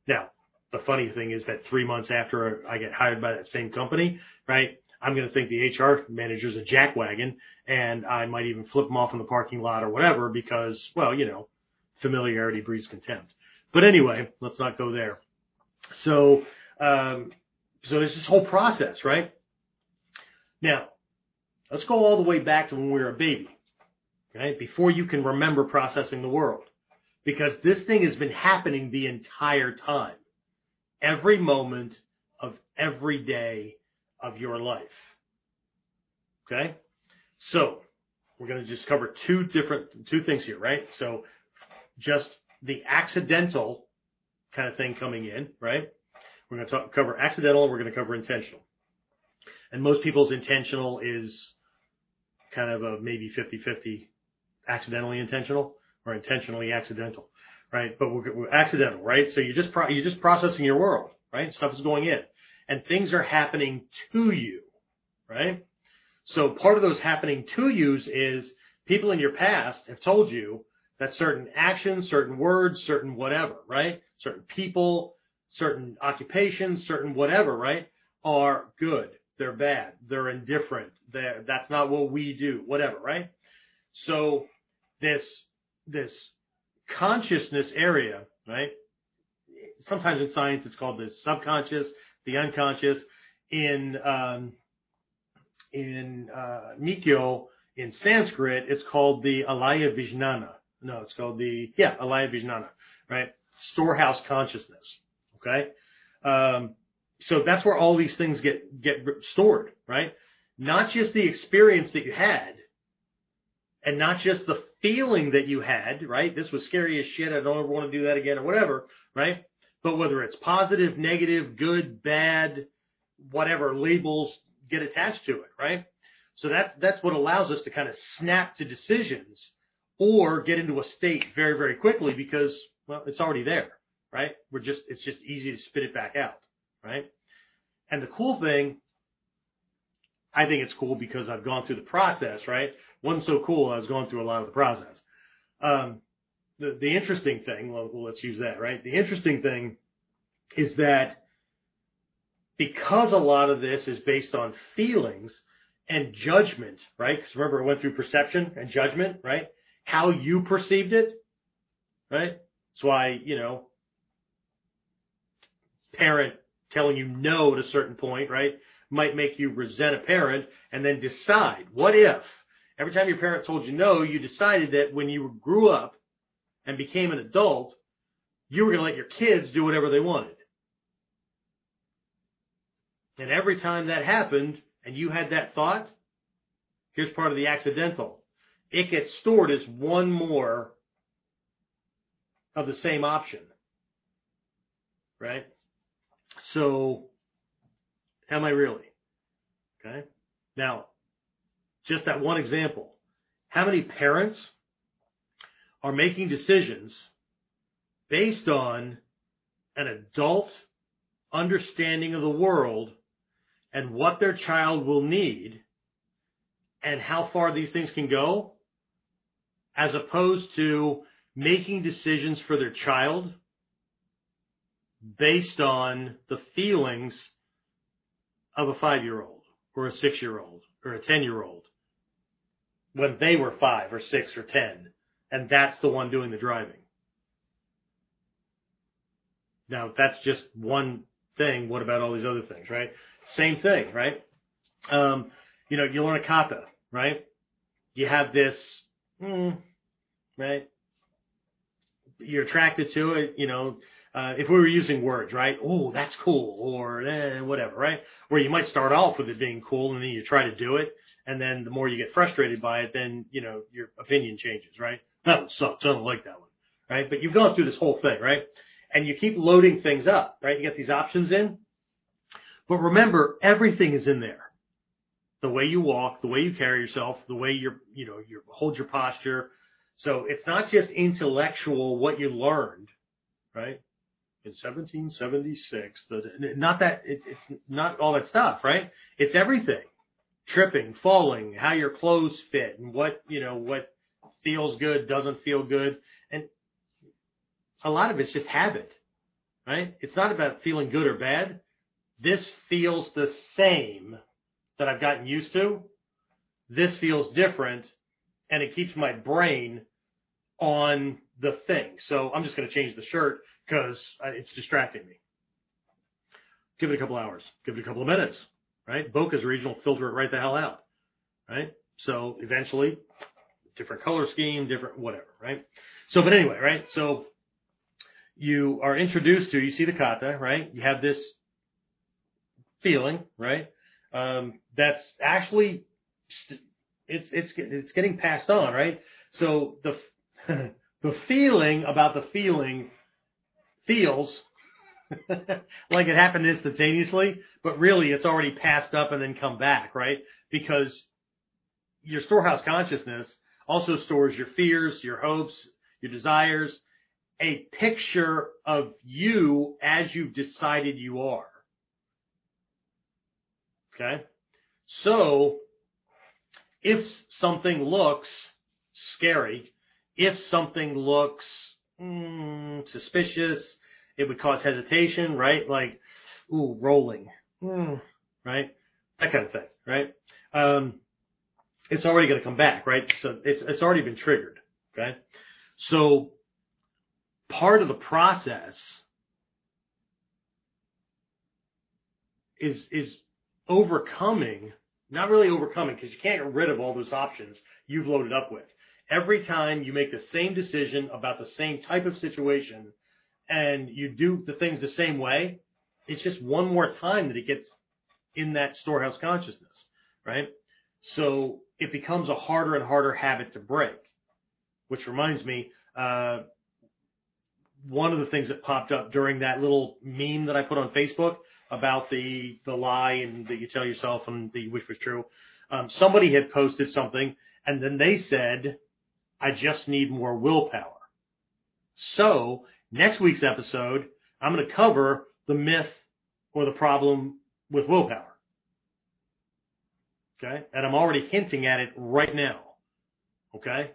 Now, the funny thing is that three months after I get hired by that same company, right, I'm going to think the HR manager's a jackwagon and I might even flip them off in the parking lot or whatever because, well, you know, familiarity breeds contempt. But anyway, let's not go there. So, um, so there's this whole process, right? Now, let's go all the way back to when we were a baby, okay? Before you can remember processing the world. Because this thing has been happening the entire time every moment of every day of your life. Okay? So, we're going to just cover two different, two things here, right? So, just the accidental kind of thing coming in, right? We're going to talk, cover accidental and we're going to cover intentional. And most people's intentional is kind of a maybe 50-50 accidentally intentional or intentionally accidental right? But we're, we're accidental, right? So you're just pro- you're just processing your world, right? Stuff is going in, and things are happening to you, right? So part of those happening to yous is people in your past have told you that certain actions, certain words, certain whatever, right? certain people, certain occupations, certain whatever, right, are good. They're bad. They're indifferent. They're, that's not what we do, whatever, right? So this, this consciousness area, right? Sometimes in science it's called the subconscious, the unconscious. In, um, in, uh, Mikyo, in Sanskrit, it's called the Alaya Vijnana. No, it's called the, yeah, Alaya Vijnana, right? Storehouse consciousness. Okay. Um, so that's where all these things get, get stored, right? Not just the experience that you had and not just the feeling that you had, right? This was scary as shit. I don't ever want to do that again or whatever, right? But whether it's positive, negative, good, bad, whatever labels get attached to it, right? So that's, that's what allows us to kind of snap to decisions or get into a state very, very quickly because, well, it's already there, right? We're just, it's just easy to spit it back out, right? And the cool thing, I think it's cool because I've gone through the process, right? Wasn't so cool. I was going through a lot of the process. Um, the, the interesting thing, well, let's use that, right? The interesting thing is that because a lot of this is based on feelings and judgment, right? Because remember, I went through perception and judgment, right? How you perceived it, right? That's why, you know, parent telling you no at a certain point, right, might make you resent a parent and then decide, what if every time your parent told you no, you decided that when you grew up and became an adult, you were going to let your kids do whatever they wanted. And every time that happened and you had that thought, here's part of the accidental. It gets stored as one more of the same option. Right? So, am I really? Okay. Now, just that one example. How many parents are making decisions based on an adult understanding of the world and what their child will need and how far these things can go as opposed to making decisions for their child based on the feelings of a five year old or a six year old or a 10 year old when they were five or six or 10. And that's the one doing the driving. Now, that's just one thing. What about all these other things, right? Same thing, right? Um, you know, you learn a kata, right? You have this, mm, right? You're attracted to it, you know, uh, if we were using words, right? Oh, that's cool, or eh, whatever, right? Where you might start off with it being cool, and then you try to do it, and then the more you get frustrated by it, then you know your opinion changes, right? That one sucks. I don't like that one, right? But you've gone through this whole thing, right? And you keep loading things up, right? You get these options in, but remember, everything is in there. The way you walk, the way you carry yourself, the way you're, you know, you hold your posture. So it's not just intellectual what you learned, right? in 1776. The, not that it, it's not all that stuff, right? It's everything. Tripping, falling, how your clothes fit, and what you know what feels good, doesn't feel good, and a lot of it's just habit, right? It's not about feeling good or bad. This feels the same that I've gotten used to. This feels different, and it keeps my brain on the thing. So I'm just going to change the shirt because it's distracting me. Give it a couple hours. Give it a couple of minutes, right? Bokeh's regional, filter it right the hell out, right? So eventually, different color scheme, different whatever, right? So, but anyway, right? So you are introduced to, you see the kata, right? You have this feeling, right? Um, that's actually, it's, it's, it's getting passed on, right? So the, the feeling about the feeling feels like it happened instantaneously, but really it's already passed up and then come back, right? Because your storehouse consciousness also stores your fears, your hopes, your desires, a picture of you as you've decided you are. Okay? So, if something looks scary, if something looks mm, suspicious, it would cause hesitation, right? Like, ooh, rolling, mm, right? That kind of thing, right? Um, it's already going to come back, right? So it's, it's already been triggered, okay? So part of the process is, is overcoming, not really overcoming because you can't get rid of all those options you've loaded up with. Every time you make the same decision about the same type of situation and you do the things the same way, it's just one more time that it gets in that storehouse consciousness, right? So it becomes a harder and harder habit to break. Which reminds me, uh, one of the things that popped up during that little meme that I put on Facebook about the the lie and that you tell yourself and that you wish was true. Um, somebody had posted something and then they said, "I just need more willpower." So next week's episode, I'm going to cover the myth or the problem with willpower. Okay. And I'm already hinting at it right now. Okay.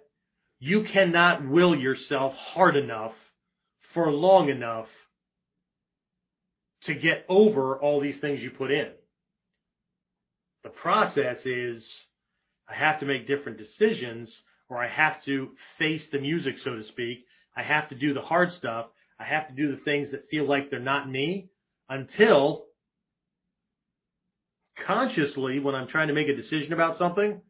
You cannot will yourself hard enough for long enough to get over all these things you put in. The process is I have to make different decisions or I have to face the music, so to speak. I have to do the hard stuff. I have to do the things that feel like they're not me until consciously, when I'm trying to make a decision about something,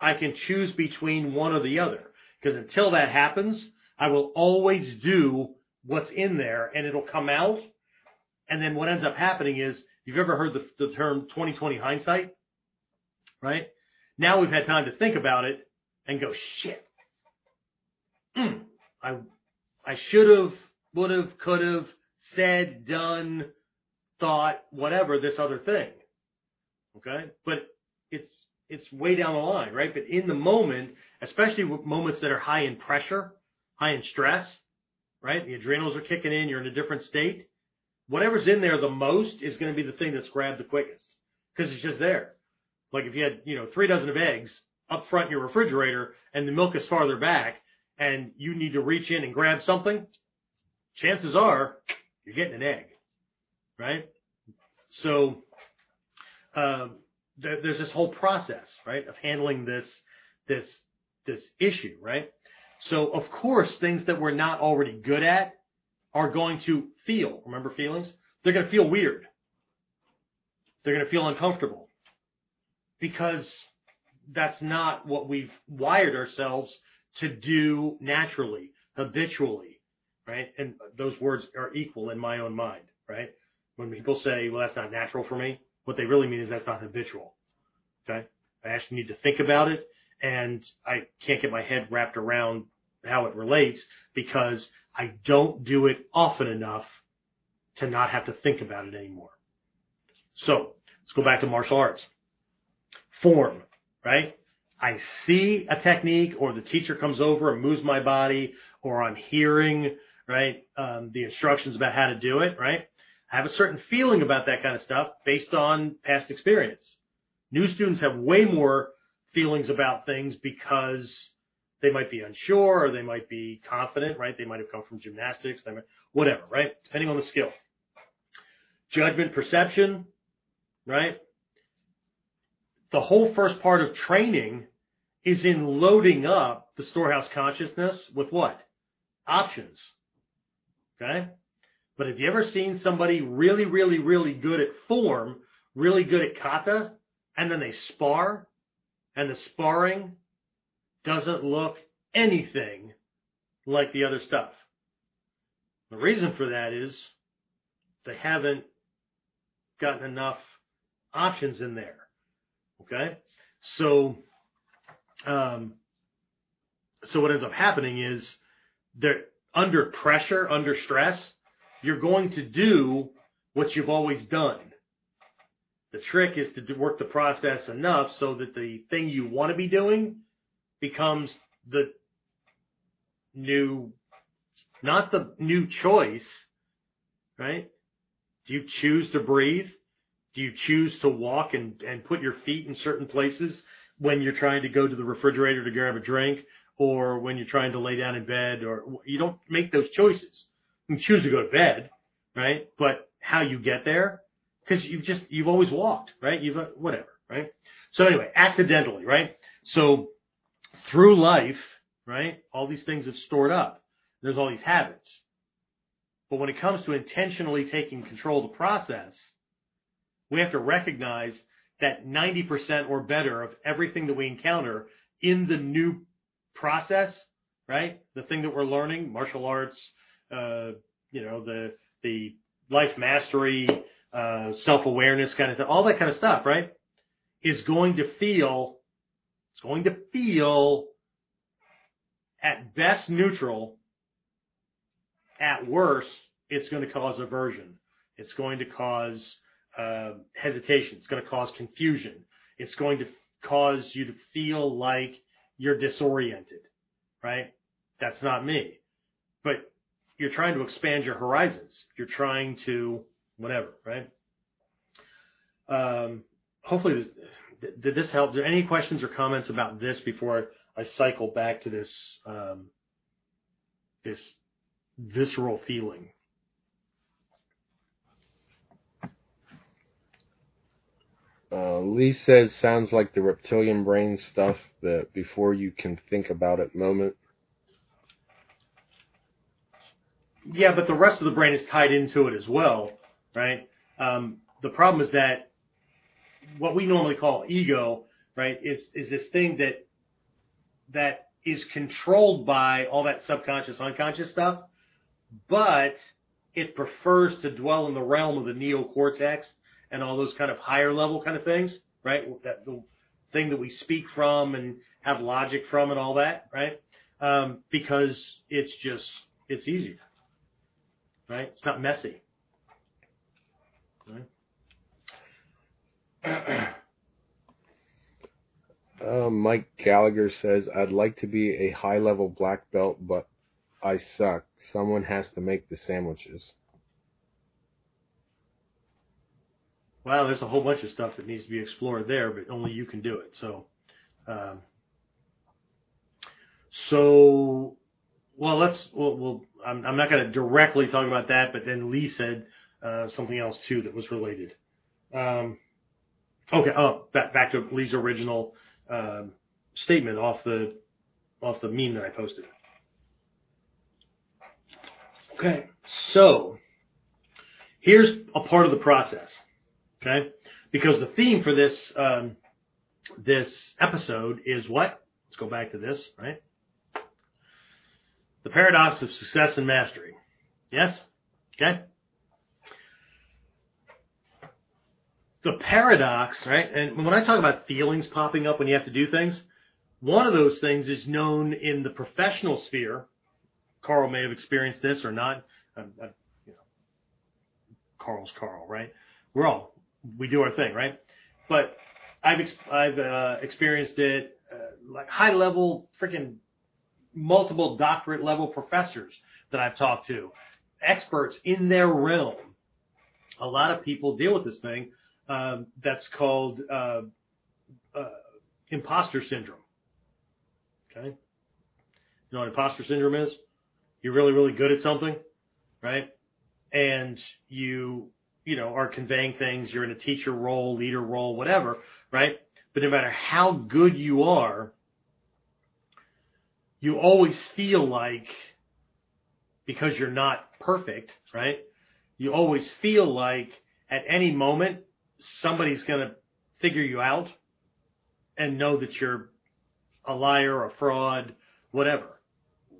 I can choose between one or the other. Because until that happens, I will always do what's in there and it'll come out. And then what ends up happening is, you've ever heard the, the term 2020 hindsight? Right? Now we've had time to think about it and go, shit. Mm, I, I should have, would have, could have said, done, thought, whatever, this other thing. Okay. But it's, it's way down the line, right? But in the moment, especially with moments that are high in pressure, high in stress, right? The adrenals are kicking in. You're in a different state. Whatever's in there the most is going to be the thing that's grabbed the quickest because it's just there. Like if you had, you know, three dozen of eggs up front in your refrigerator and the milk is farther back and you need to reach in and grab something, chances are you're getting an egg, right? So um, there, there's this whole process, right, of handling this this this issue, right? So of course, things that we're not already good at are going to feel. Remember feelings? They're going to feel weird. They're going to feel uncomfortable because that's not what we've wired ourselves to do naturally, habitually, right? And those words are equal in my own mind, right? When people say, well, that's not natural for me, what they really mean is that's not habitual. Okay. I actually need to think about it and I can't get my head wrapped around how it relates because I don't do it often enough to not have to think about it anymore. So let's go back to martial arts. Form, right? I see a technique or the teacher comes over and moves my body or I'm hearing, right, um, the instructions about how to do it, right? I have a certain feeling about that kind of stuff based on past experience. New students have way more feelings about things because they might be unsure or they might be confident, right? They might have come from gymnastics, might, whatever, right? Depending on the skill. Judgment, perception, right? The whole first part of training is in loading up the storehouse consciousness with what? Options. Okay? But have you ever seen somebody really, really, really good at form, really good at kata, and then they spar, and the sparring doesn't look anything like the other stuff? The reason for that is they haven't gotten enough options in there. Okay? So, um, so what ends up happening is they're under pressure, under stress, you're going to do what you've always done. The trick is to work the process enough so that the thing you want to be doing becomes the new, not the new choice, right? Do you choose to breathe? Do you choose to walk and, and put your feet in certain places when you're trying to go to the refrigerator to grab a drink or when you're trying to lay down in bed or you don't make those choices. You choose to go to bed, right? But how you get there, because you've just you've always walked, right? You've whatever, right? So anyway, accidentally, right? So through life, right? All these things have stored up. There's all these habits. But when it comes to intentionally taking control of the process, we have to recognize that 90% or better of everything that we encounter in the new process, right? The thing that we're learning, martial arts, uh, you know, the, the life mastery, uh, self-awareness kind of thing, all that kind of stuff, right? Is going to feel, it's going to feel at best neutral. At worst, it's going to cause aversion. It's going to cause uh, hesitation. It's going to cause confusion. It's going to cause you to feel like you're disoriented, right? That's not me. But you're trying to expand your horizons. You're trying to whatever, right? Um, hopefully, this, did this help? there any questions or comments about this before I cycle back to this um, this visceral feeling? Uh, Lee says, sounds like the reptilian brain stuff that before you can think about it moment. Yeah, but the rest of the brain is tied into it as well, right? Um, the problem is that what we normally call ego, right, is, is this thing that, that is controlled by all that subconscious, unconscious stuff, but it prefers to dwell in the realm of the neocortex and all those kind of higher level kind of things, right? That the thing that we speak from and have logic from and all that, right? Um, because it's just it's easier, right? It's not messy, right? Uh, Mike Gallagher says, I'd like to be a high level black belt, but I suck. Someone has to make the sandwiches. Well, there's a whole bunch of stuff that needs to be explored there, but only you can do it. So, um, so, well, let's, well, I'm, I'm, not going to directly talk about that, but then Lee said uh, something else too that was related. Um, okay, oh, back, back to Lee's original um, statement off the off the meme that I posted. Okay, so here's a part of the process. Okay? Because the theme for this, um, this episode is what? Let's go back to this, right? The paradox of success and mastery. Yes? Okay? The paradox, right? And when I talk about feelings popping up when you have to do things, one of those things is known in the professional sphere. Carl may have experienced this or not. I, I, you know, Carl's Carl, right? We're all we do our thing, right? But I've ex- I've uh, experienced it uh, like high level freaking multiple doctorate level professors that I've talked to, experts in their realm. A lot of people deal with this thing um, that's called uh, uh imposter syndrome. Okay, you know what imposter syndrome is? You're really really good at something, right? And you you know, are conveying things, you're in a teacher role, leader role, whatever, right? But no matter how good you are, you always feel like, because you're not perfect, right? You always feel like at any moment, somebody's going to figure you out and know that you're a liar, a fraud, whatever.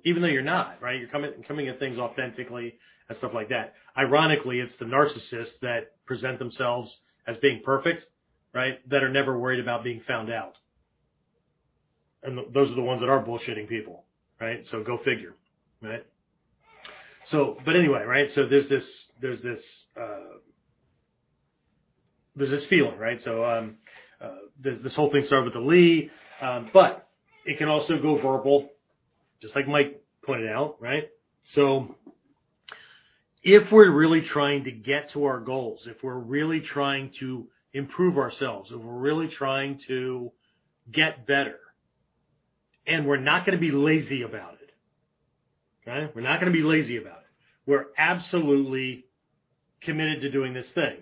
Even though you're not, right? You're coming, coming at things authentically and stuff like that. Ironically, it's the narcissists that present themselves as being perfect, right? That are never worried about being found out. And th- those are the ones that are bullshitting people, right? So go figure, right? So, but anyway, right? So there's this, there's this, uh, there's this feeling, right? So, um, uh, this, this whole thing started with the Lee, um, but it can also go verbal, just like Mike pointed out, right? So, if we're really trying to get to our goals, if we're really trying to improve ourselves, if we're really trying to get better, and we're not going to be lazy about it. Okay? We're not going to be lazy about it. we're absolutely committed to doing this thing.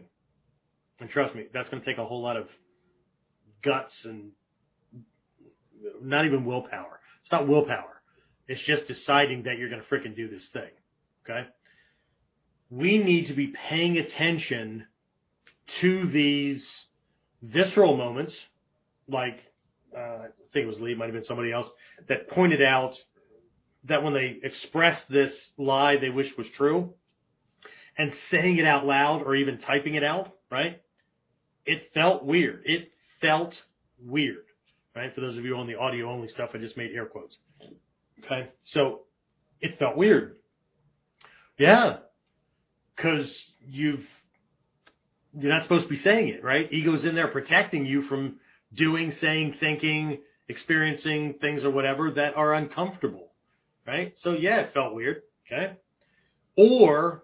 And trust me, that's going to take a whole lot of guts and not even willpower. It's not willpower. It's just deciding that you're going to freaking do this thing. Okay. We need to be paying attention to these visceral moments, like uh, I think it was Lee, might have been somebody else that pointed out that when they expressed this lie they wish was true, and saying it out loud or even typing it out, right? It felt weird. It felt weird, right? For those of you on the audio only stuff, I just made air quotes. Okay, so it felt weird. Yeah, because you've you're not supposed to be saying it, right? Ego's in there protecting you from doing, saying, thinking, experiencing things or whatever that are uncomfortable, right? So yeah, it felt weird, okay? Or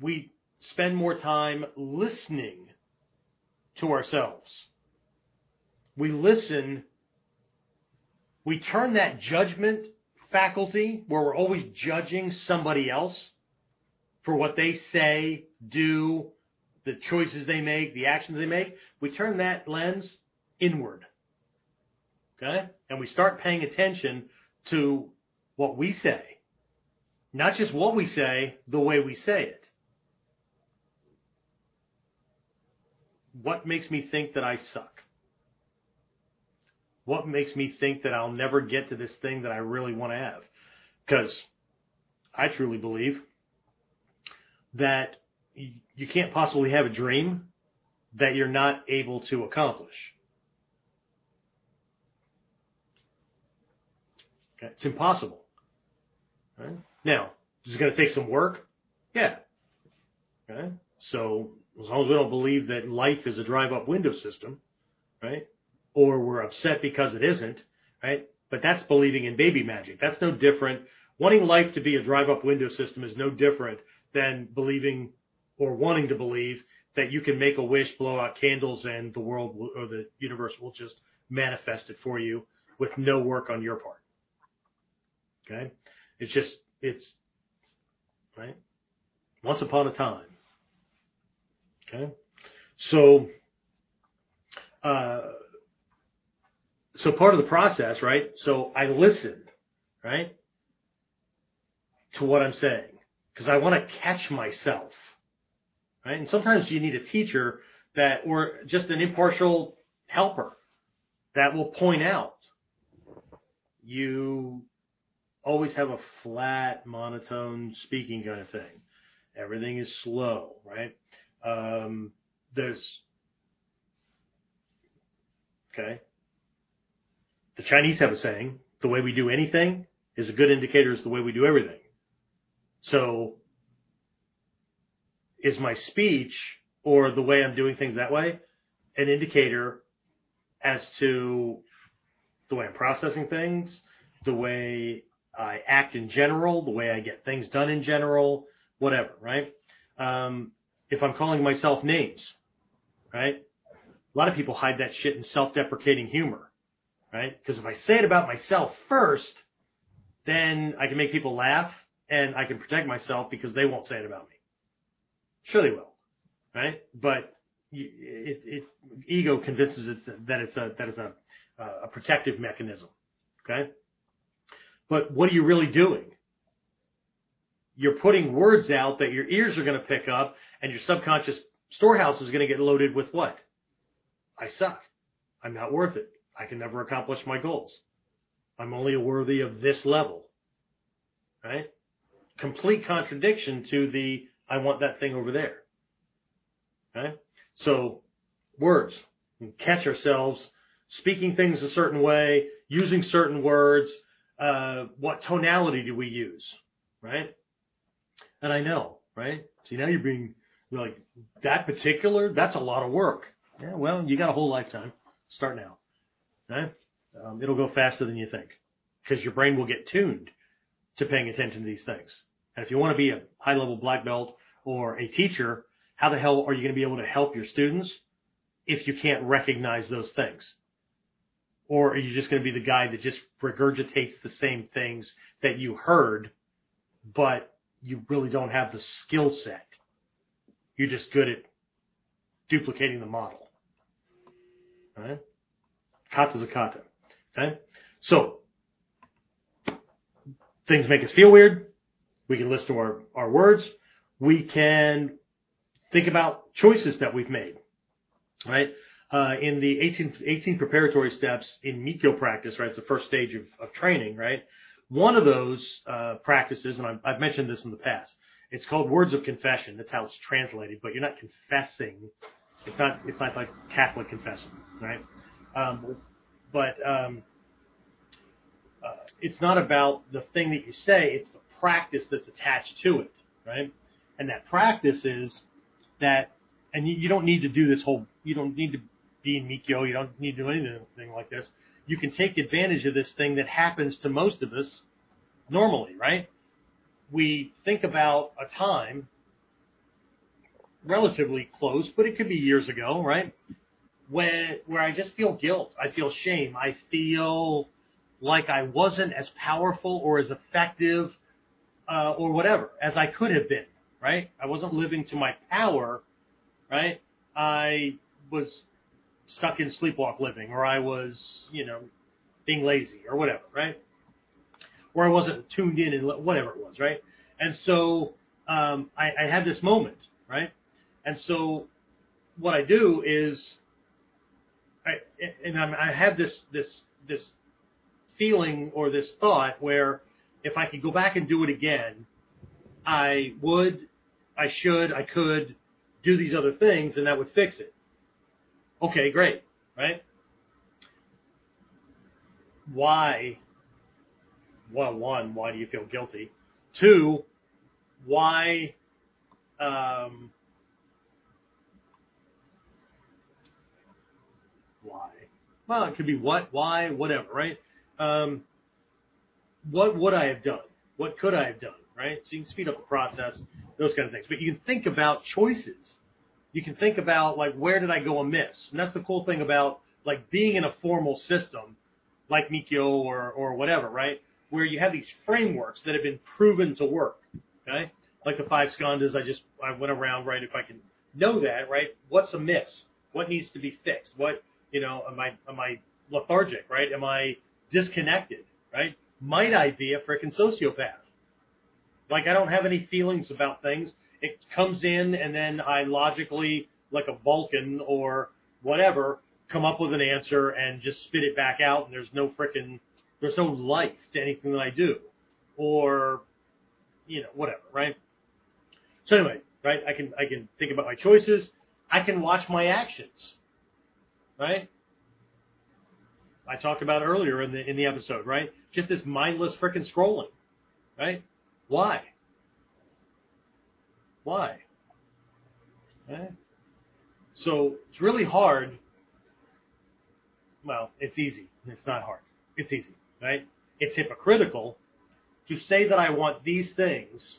we spend more time listening to ourselves. We listen, we turn that judgment faculty where we're always judging somebody else for what they say, do, the choices they make, the actions they make, we turn that lens inward. Okay? And we start paying attention to what we say. Not just what we say, the way we say it. What makes me think that I suck? What makes me think that I'll never get to this thing that I really want to have? Because I truly believe that you can't possibly have a dream that you're not able to accomplish. Okay? It's impossible. Right? Now, is it going to take some work? Yeah. Okay? So as long as we don't believe that life is a drive-up window system, right? Or we're upset because it isn't, right? But that's believing in baby magic. That's no different. Wanting life to be a drive-up window system is no different than believing or wanting to believe that you can make a wish, blow out candles, and the world will, or the universe will just manifest it for you with no work on your part. Okay? It's just, it's, right? Once upon a time. Okay? So, uh, so part of the process, right? So I listen, right? To what I'm saying. Because I want to catch myself right? And sometimes you need a teacher that, or just an impartial helper that will point out you always have a flat, monotone speaking kind of thing. Everything is slow, right? Um, there's, okay. The Chinese have a saying, the way we do anything is a good indicator as the way we do everything. So is my speech or the way I'm doing things that way an indicator as to the way I'm processing things, the way I act in general, the way I get things done in general, whatever, right? Um, if I'm calling myself names, right? A lot of people hide that shit in self-deprecating humor, right? Because if I say it about myself first, then I can make people laugh and I can protect myself because they won't say it about me. Sure they will, right? But it, it ego convinces it that it's a that it's a a protective mechanism, okay? But what are you really doing? You're putting words out that your ears are going to pick up, and your subconscious storehouse is going to get loaded with what? I suck. I'm not worth it. I can never accomplish my goals. I'm only worthy of this level. Right? Complete contradiction to the I want that thing over there. Okay? So, words. We catch ourselves speaking things a certain way, using certain words. Uh, what tonality do we use? Right? And I know, right? See, now you're being like, that particular, that's a lot of work. Yeah, well, you got a whole lifetime. Start now. Okay? Um, it'll go faster than you think because your brain will get tuned to paying attention to these things. And if you want to be a high level black belt or a teacher, how the hell are you going to be able to help your students if you can't recognize those things? Or are you just going to be the guy that just regurgitates the same things that you heard, but you really don't have the skill set. You're just good at duplicating the model. Right? Kata's a kata. Okay? So, things make us feel weird. We can listen to our, our words. We can think about choices that we've made. Right? Uh, in the 18, 18 preparatory steps in Mikyo practice, right? It's the first stage of, of training, right? One of those uh, practices, and I've, I've mentioned this in the past, it's called words of confession. That's how it's translated, but you're not confessing. It's not. It's not like Catholic confession, right? Um, but um, uh, it's not about the thing that you say. It's the practice that's attached to it, right? And that practice is that, and you, you don't need to do this whole. You don't need to be in Mikyo. You don't need to do anything like this you can take advantage of this thing that happens to most of us normally, right? We think about a time relatively close, but it could be years ago, right? When where I just feel guilt, I feel shame, I feel like I wasn't as powerful or as effective uh, or whatever as I could have been, right? I wasn't living to my power, right? I was stuck in sleepwalk living, or I was, you know, being lazy, or whatever, right? Or I wasn't tuned in, and whatever it was, right? And so um, I, I had this moment, right? And so what I do is, I and I'm, I have this this this feeling or this thought where if I could go back and do it again, I would, I should, I could do these other things, and that would fix it. Okay, great, right? Why? Well, one, why do you feel guilty? Two, why? Um, why? Well, it could be what, why, whatever, right? Um, what would I have done? What could I have done? Right? So you can speed up the process, those kind of things. But you can think about choices you can think about like where did I go amiss? And that's the cool thing about like being in a formal system like Mikyo or or whatever, right? Where you have these frameworks that have been proven to work. Okay? Like the five skandhas I just I went around, right? If I can know that, right? What's amiss? What needs to be fixed? What you know, am I am I lethargic, right? Am I disconnected, right? Might I be a freaking sociopath? Like I don't have any feelings about things it comes in and then I logically, like a Vulcan or whatever, come up with an answer and just spit it back out and there's no frickin' there's no life to anything that I do. Or, you know, whatever, right? So anyway, right, I can, I can think about my choices. I can watch my actions, right? I talked about earlier in the, in the episode, right? Just this mindless frickin' scrolling, right? Why? Why? Okay. So it's really hard. Well, it's easy. It's not hard. It's easy, right? It's hypocritical to say that I want these things,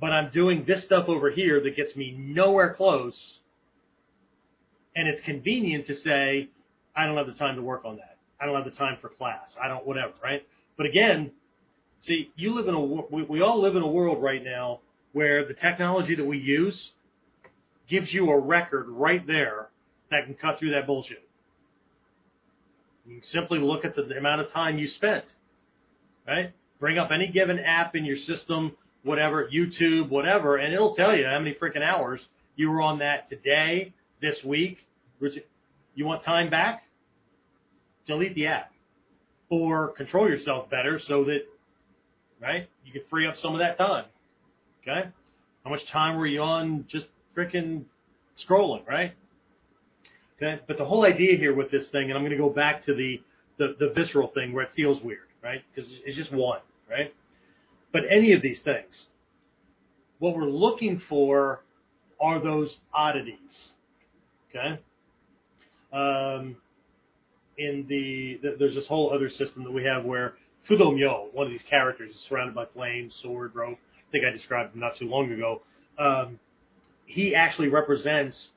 but I'm doing this stuff over here that gets me nowhere close. And it's convenient to say, I don't have the time to work on that. I don't have the time for class. I don't, whatever, right? But again, See, you live in a we, we all live in a world right now where the technology that we use gives you a record right there that can cut through that bullshit. You simply look at the, amount of time you spent, right? Bring up any given app in your system, whatever, YouTube, whatever, and it'll tell you how many freaking hours you were on that today, this week. You want time back? Delete the app. Or control yourself better so that right? You can free up some of that time. Okay? How much time were you on just freaking scrolling, right? Okay? But the whole idea here with this thing, and I'm going to go back to the, the, the visceral thing where it feels weird, right? Because it's just one, right? But any of these things, what we're looking for are those oddities. Okay? Um, in the, the, there's this whole other system that we have where Fudo Myo, one of these characters, is surrounded by flames, sword, rope. I think I described him not too long ago. Um, he actually represents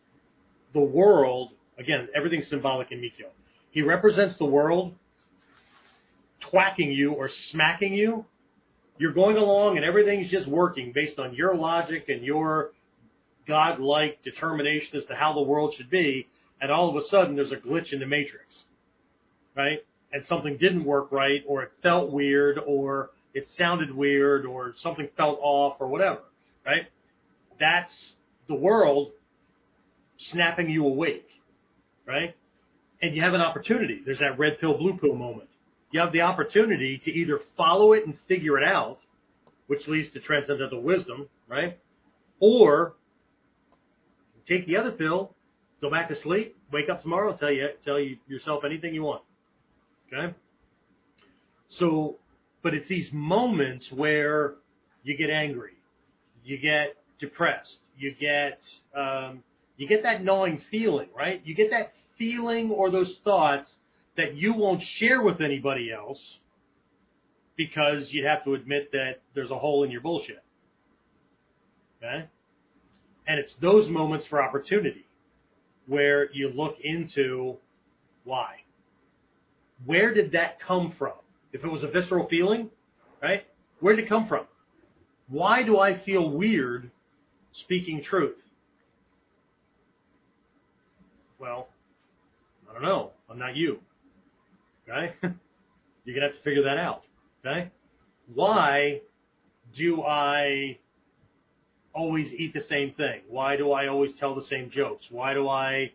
the world. Again, everything's symbolic in Mikyo. He represents the world twacking you or smacking you. you're going along and everything's just working based on your logic and your godlike determination as to how the world should be, and all of a sudden there's a glitch in the matrix, right? And something didn't work right, or it felt weird, or it sounded weird, or something felt off, or whatever, right? That's the world snapping you awake, right? And you have an opportunity. There's that red pill, blue pill moment. You have the opportunity to either follow it and figure it out, which leads to transcendental wisdom, right? Or take the other pill, go back to sleep, wake up tomorrow, tell you tell you yourself anything you want. Okay. So, but it's these moments where you get angry, you get depressed, you get um, you get that gnawing feeling, right? You get that feeling or those thoughts that you won't share with anybody else because you'd have to admit that there's a hole in your bullshit. Okay? And it's those moments for opportunity where you look into why. Where did that come from? If it was a visceral feeling, right? Where did it come from? Why do I feel weird speaking truth? Well, I don't know. I'm not you. Okay? You're going to have to figure that out. Okay? Why do I always eat the same thing? Why do I always tell the same jokes? Why do I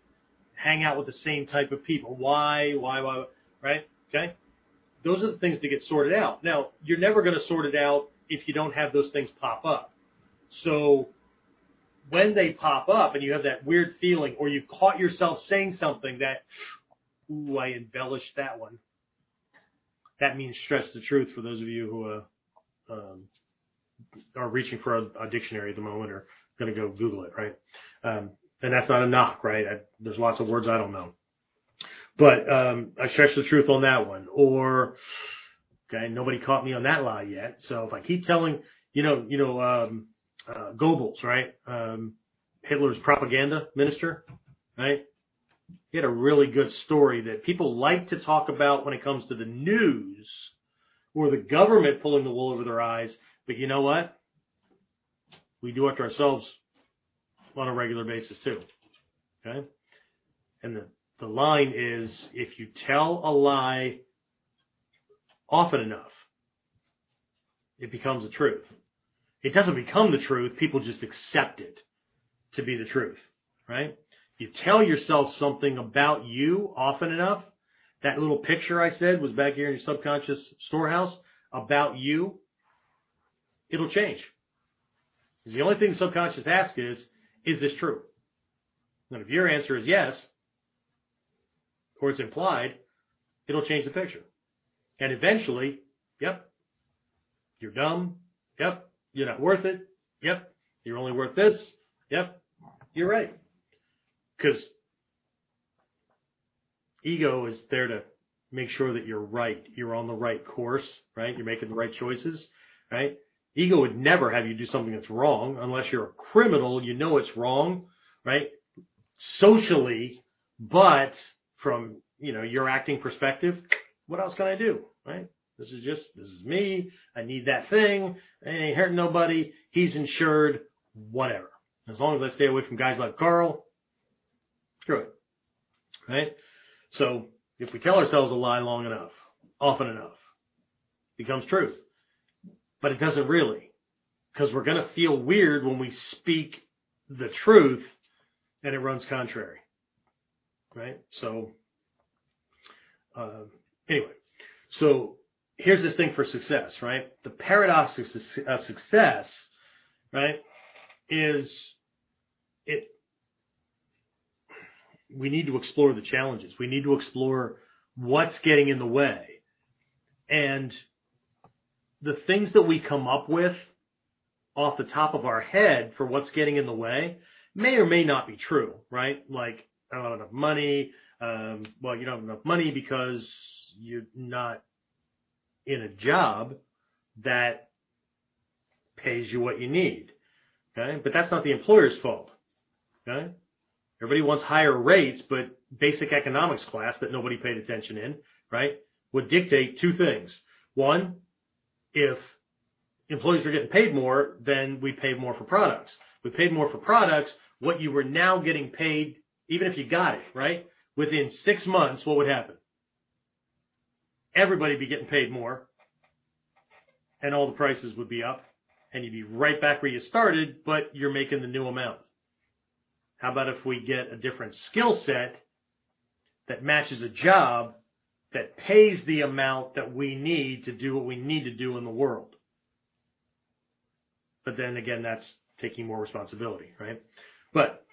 hang out with the same type of people? Why, why, why, right? Okay? Those are the things to get sorted out. Now, you're never going to sort it out if you don't have those things pop up. So, when they pop up and you have that weird feeling or you caught yourself saying something that, ooh, I embellished that one. That means stretch the truth for those of you who uh, um, are reaching for a, a, dictionary at the moment or going to go Google it, right? Um, and that's not a knock, right? I, there's lots of words I don't know. But um, I stretch the truth on that one. Or, okay, nobody caught me on that lie yet. So if I keep telling, you know, you know, um, uh, Goebbels, right? Um, Hitler's propaganda minister, right? He had a really good story that people like to talk about when it comes to the news or the government pulling the wool over their eyes. But you know what? We do it to ourselves on a regular basis too. Okay? And the, the line is if you tell a lie often enough, it becomes the truth. It doesn't become the truth, people just accept it to be the truth, right? You tell yourself something about you often enough. That little picture I said was back here in your subconscious storehouse about you. It'll change. Because the only thing the subconscious asks is, is this true? And if your answer is yes, or it's implied, it'll change the picture. And eventually, yep, you're dumb. Yep, you're not worth it. Yep, you're only worth this. Yep, you're right. Because ego is there to make sure that you're right. You're on the right course, right? You're making the right choices, right? Ego would never have you do something that's wrong unless you're a criminal. You know it's wrong, right? Socially, but from, you know, your acting perspective, what else can I do, right? This is just, this is me. I need that thing. I ain't hurting nobody. He's insured, whatever. As long as I stay away from guys like Carl, Screw it. Right? So if we tell ourselves a lie long enough, often enough, it becomes truth. But it doesn't really. Because we're going to feel weird when we speak the truth and it runs contrary. Right? So, uh, anyway, so here's this thing for success, right? The paradox of success, right, is it we need to explore the challenges. We need to explore what's getting in the way. And the things that we come up with off the top of our head for what's getting in the way may or may not be true, right? Like, I don't have enough money. Um, well, you don't have enough money because you're not in a job that pays you what you need. Okay. But that's not the employer's fault. Okay. Everybody wants higher rates, but basic economics class that nobody paid attention in, right, would dictate two things. One, if employees are getting paid more, then we pay more for products. We paid more for products. What you were now getting paid, even if you got it, right? Within six months, what would happen? Everybody be getting paid more and all the prices would be up and you'd be right back where you started, but you're making the new amount. How about if we get a different skill set that matches a job that pays the amount that we need to do what we need to do in the world? But then again, that's taking more responsibility, right? But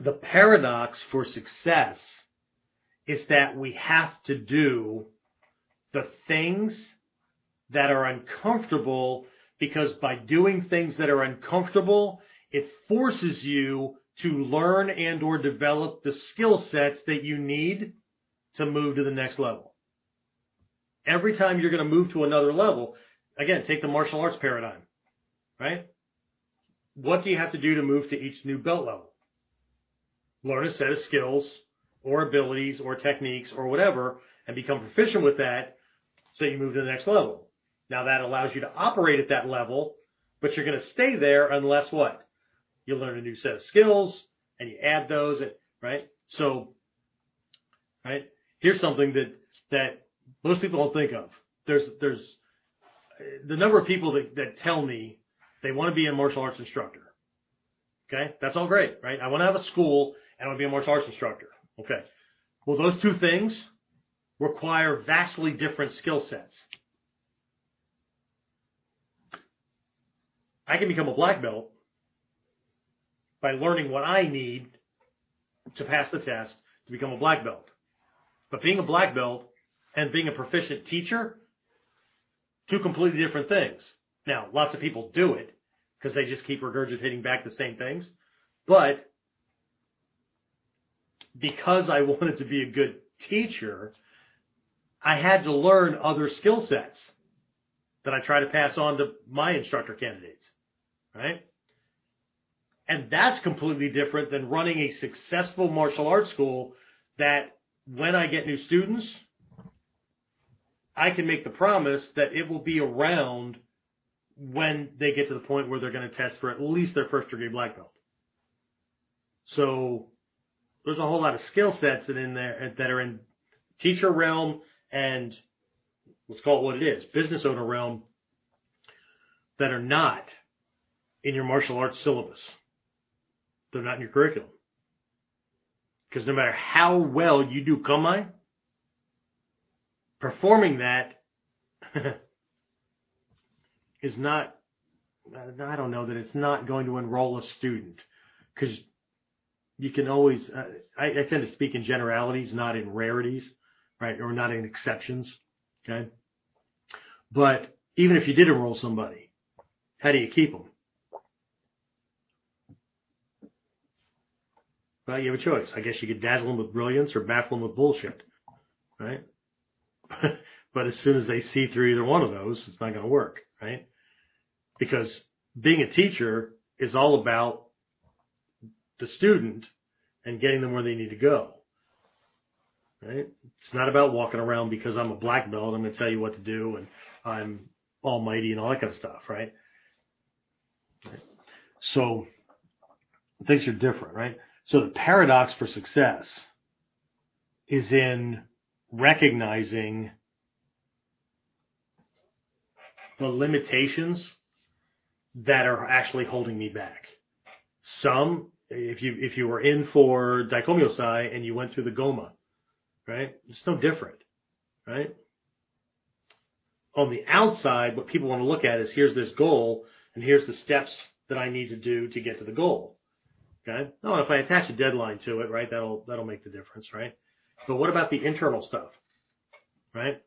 the paradox for success is that we have to do the things that are uncomfortable because by doing things that are uncomfortable, it forces you to learn and or develop the skill sets that you need to move to the next level. Every time you're going to move to another level, again, take the martial arts paradigm, right? What do you have to do to move to each new belt level? Learn a set of skills or abilities or techniques or whatever and become proficient with that so you move to the next level. Now that allows you to operate at that level, but you're going to stay there unless what? You learn a new set of skills and you add those, right? So, right? Here's something that, that most people don't think of. There's, there's the number of people that, that tell me they want to be a martial arts instructor. Okay. That's all great, right? I want to have a school and I want be a martial arts instructor. Okay. Well, those two things require vastly different skill sets. I can become a black belt by learning what I need to pass the test to become a black belt. But being a black belt and being a proficient teacher, two completely different things. Now, lots of people do it because they just keep regurgitating back the same things. But because I wanted to be a good teacher, I had to learn other skill sets that I try to pass on to my instructor candidates right? And that's completely different than running a successful martial arts school that when I get new students, I can make the promise that it will be around when they get to the point where they're going to test for at least their first degree black belt. So there's a whole lot of skill sets that in there that are in teacher realm and let's call it what it is, business owner realm that are not in your martial arts syllabus. They're not in your curriculum. Because no matter how well you do kamae, performing that is not, I don't know that it's not going to enroll a student. Because you can always, uh, I, I tend to speak in generalities, not in rarities, right? Or not in exceptions. Okay. But even if you did enroll somebody, how do you keep them? Well, you have a choice. I guess you could dazzle them with brilliance or baffle them with bullshit, right? but as soon as they see through either one of those, it's not going to work, right? Because being a teacher is all about the student and getting them where they need to go. Right? It's not about walking around because I'm a black belt. I'm going to tell you what to do and I'm almighty and all that kind of stuff, right? right? So things are different, right? So the paradox for success is in recognizing the limitations that are actually holding me back. Some, if you if you were in for Daikomyosai and you went through the Goma, right? It's no different, right? On the outside, what people want to look at is here's this goal and here's the steps that I need to do to get to the goal. Okay. Oh, no, if I attach a deadline to it, right, that'll that'll make the difference, right? But what about the internal stuff, right?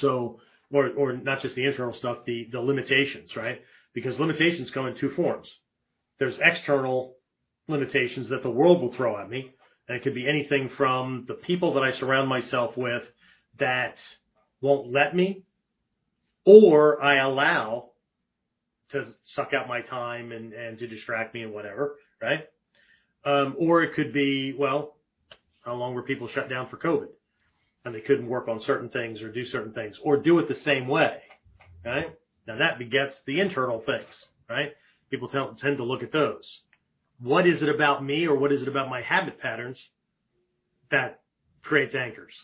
So, or or not just the internal stuff, the the limitations, right? Because limitations come in two forms. There's external limitations that the world will throw at me, and it could be anything from the people that I surround myself with that won't let me, or I allow to suck out my time and, and to distract me and whatever, right? Um, or it could be, well, how long were people shut down for COVID? And they couldn't work on certain things or do certain things or do it the same way, right? Now that begets the internal things, right? People tend tend to look at those. What is it about me or what is it about my habit patterns that creates anchors?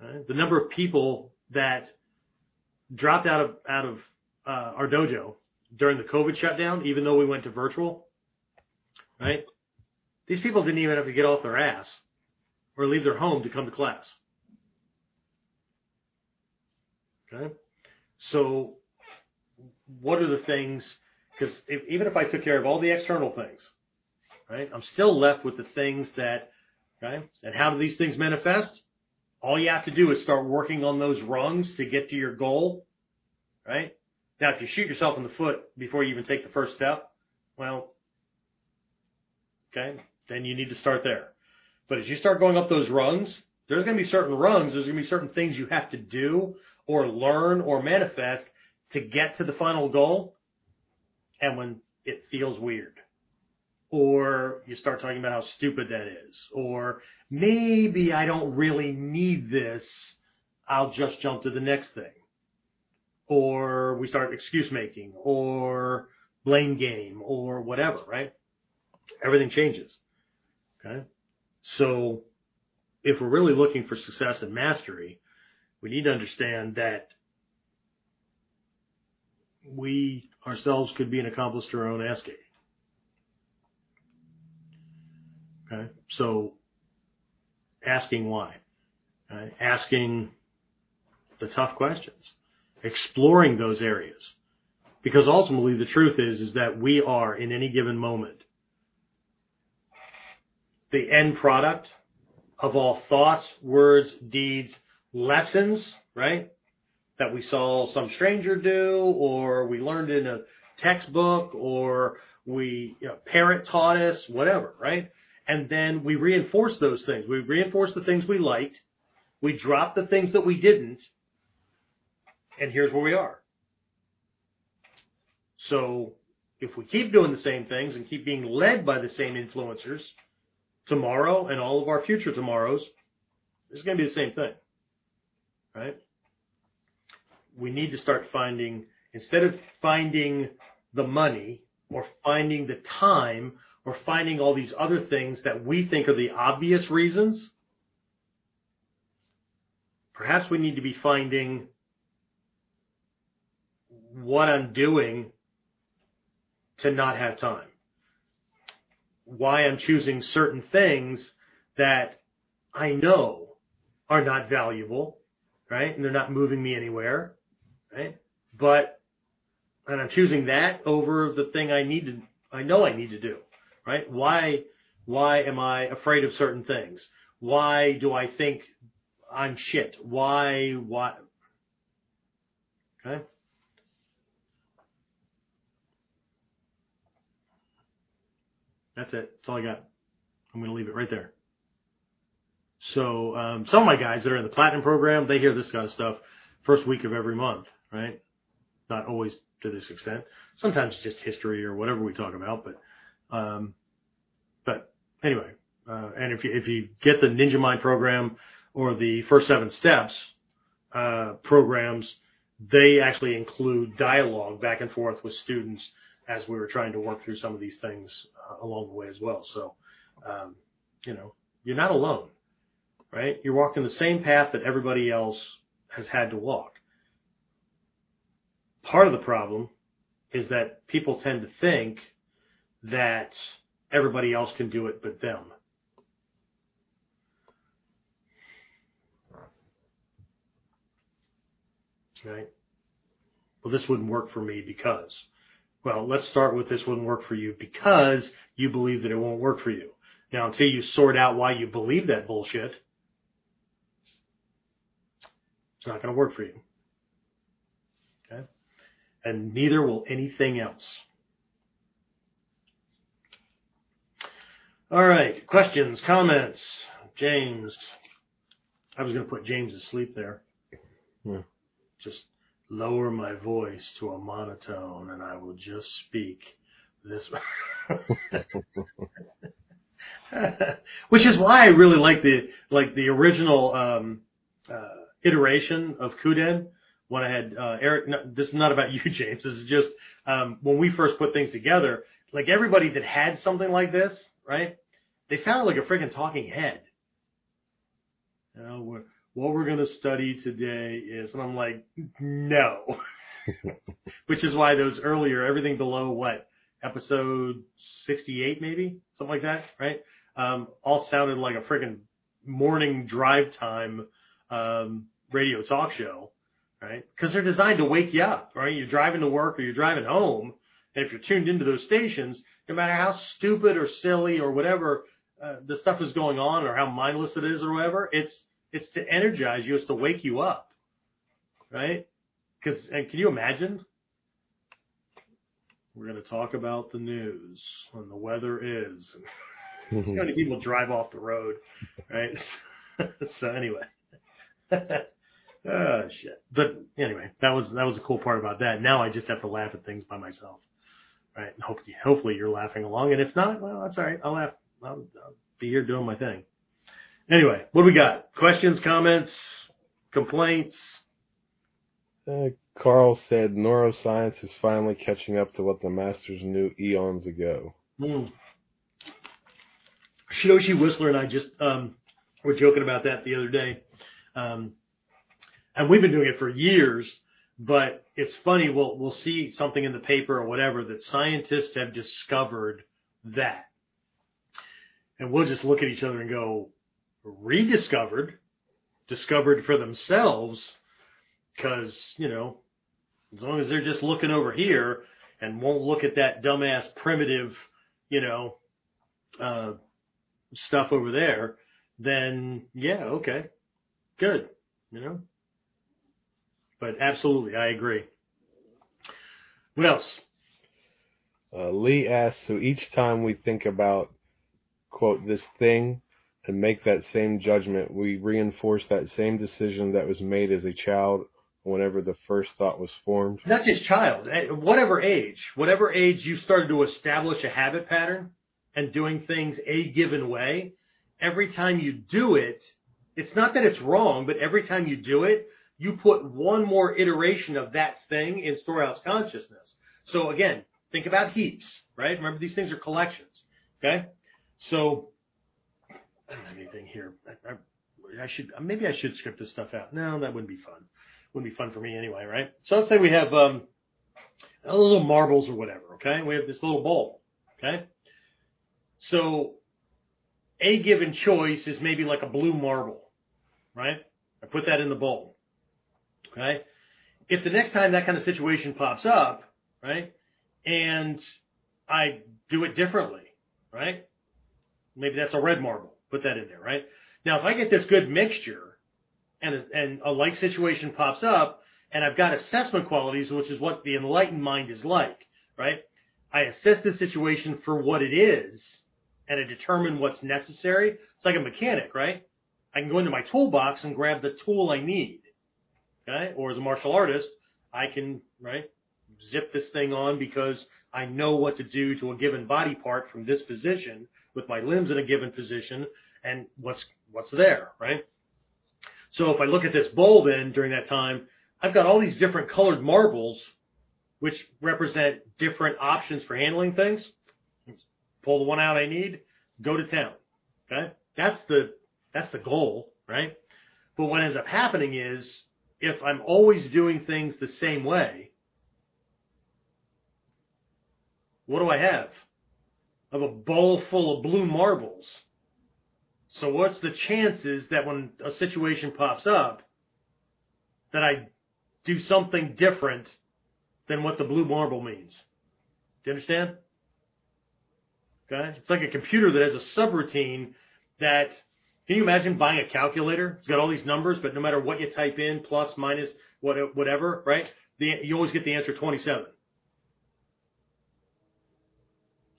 Right? The number of people that dropped out of out of uh, our dojo during the COVID shutdown, even though we went to virtual, right? These people didn't even have to get off their ass or leave their home to come to class. Okay? So, what are the things? Because even if I took care of all the external things, right, I'm still left with the things that, okay, and how do these things manifest? All you have to do is start working on those rungs to get to your goal, right? Now, if you shoot yourself in the foot before you even take the first step, well, okay, then you need to start there. But as you start going up those rungs, there's going to be certain rungs, there's going to be certain things you have to do or learn or manifest to get to the final goal. And when it feels weird, or you start talking about how stupid that is, or maybe I don't really need this, I'll just jump to the next thing. Or we start excuse making, or blame game, or whatever, right? Everything changes. Okay? So if we're really looking for success and mastery, we need to understand that we ourselves could be an accomplice to our own ass. Okay, so asking why, asking the tough questions, exploring those areas, because ultimately the truth is is that we are in any given moment the end product of all thoughts, words, deeds, lessons, right? That we saw some stranger do, or we learned in a textbook, or we, you know, parent taught us, whatever, right? And then we reinforce those things. We reinforce the things we liked. We drop the things that we didn't. And here's where we are. So if we keep doing the same things and keep being led by the same influencers, tomorrow and all of our future tomorrows it's going to be the same thing. Right? We need to start finding, instead of finding the money or finding the time or finding all these other things that we think are the obvious reasons, perhaps we need to be finding what I'm doing to not have time why I'm choosing certain things that I know are not valuable, right? And they're not moving me anywhere, right? But, and I'm choosing that over the thing I need to, I know I need to do, right? Why, why am I afraid of certain things? Why do I think I'm shit? Why, why? Okay. That's it. That's all I got. I'm going to leave it right there. So um, some of my guys that are in the platinum program, they hear this kind of stuff first week of every month, right? Not always to this extent. Sometimes it's just history or whatever we talk about, but um, but anyway. Uh, and if you if you get the Ninja Mind program or the First Seven Steps uh, programs, they actually include dialogue back and forth with students as we were trying to work through some of these things uh, along the way as well. So, um, you know, you're not alone, right? You're walking the same path that everybody else has had to walk. Part of the problem is that people tend to think that everybody else can do it but them. Right? Well, this wouldn't work for me because well, let's start with this wouldn't work for you because you believe that it won't work for you. Now, until you sort out why you believe that bullshit, it's not going to work for you. And neither will anything else. All right. Questions, comments? James. I was going to put James to sleep there. Hmm. Just lower my voice to a monotone and I will just speak this which is why I really like the like the original um, uh, iteration of Kuden when I had uh, Eric. No, this is not about you, James. This is just um, when we first put things together. Like everybody that had something like this, right? They sounded like a freaking talking head. You know, we're, what we're going to study today is, and I'm like, no. Which is why those earlier, everything below what episode 68 maybe something like that, right? Um, all sounded like a freaking morning drive time um, radio talk show, right? Because they're designed to wake you up, right? You're driving to work or you're driving home, and if you're tuned into those stations, no matter how stupid or silly or whatever uh, the stuff is going on or how mindless it is or whatever, it's it's to energize you, it's to wake you up, right? Because and can you imagine? We're going to talk about the news when the weather is. How many people drive off the road, right? so anyway, oh shit. But anyway, that was that was the cool part about that. Now I just have to laugh at things by myself, right? And hopefully, hopefully you're laughing along, and if not, well, that's all right. I'll laugh. I'll, I'll be here doing my thing. Anyway, what do we got? Questions, comments, complaints? Uh, Carl said neuroscience is finally catching up to what the masters knew eons ago. Mm. Shidoshi Whistler and I just um, were joking about that the other day. Um, and we've been doing it for years, but it's funny. We'll, we'll see something in the paper or whatever that scientists have discovered that. And we'll just look at each other and go, rediscovered, discovered for themselves, because, you know, as long as they're just looking over here and won't look at that dumbass primitive, you know, uh, stuff over there, then yeah, okay, good, you know. But absolutely, I agree. What else? Uh, Lee asks, so each time we think about, quote, this thing and make that same judgment, we reinforce that same decision that was made as a child whenever the first thought was formed? Not just child, eh, whatever age, whatever age you started to establish a habit pattern and doing things a given way, every time you do it, it's not that it's wrong, but every time you do it, you put one more iteration of that thing in storehouse consciousness. So again, think about heaps, right? Remember these things are collections. Okay. So I don't have anything here. I, I, I should, maybe I should script this stuff out. No, that wouldn't be fun. Wouldn't be fun for me anyway, right? So let's say we have, um, little marbles or whatever. Okay. We have this little bowl. Okay. So a given choice is maybe like a blue marble, right? I put that in the bowl. Okay. If the next time that kind of situation pops up, right, and I do it differently, right? Maybe that's a red marble. Put that in there, right? Now, if I get this good mixture and a, and a like situation pops up and I've got assessment qualities, which is what the enlightened mind is like, right? I assess the situation for what it is and I determine what's necessary. It's like a mechanic, right? I can go into my toolbox and grab the tool I need. Okay. Or as a martial artist, I can, right, zip this thing on because I know what to do to a given body part from this position with my limbs in a given position and what's, what's there, right? So if I look at this bowl then during that time, I've got all these different colored marbles which represent different options for handling things pull the one out I need, go to town. Okay? That's the, that's the goal, right? But what ends up happening is if I'm always doing things the same way, what do I have? I have a bowl full of blue marbles. So what's the chances that when a situation pops up that I do something different than what the blue marble means? Do you understand? Okay? It's like a computer that has a subroutine that can you imagine buying a calculator? It's got all these numbers, but no matter what you type in, plus, minus, whatever, right? The, you always get the answer 27.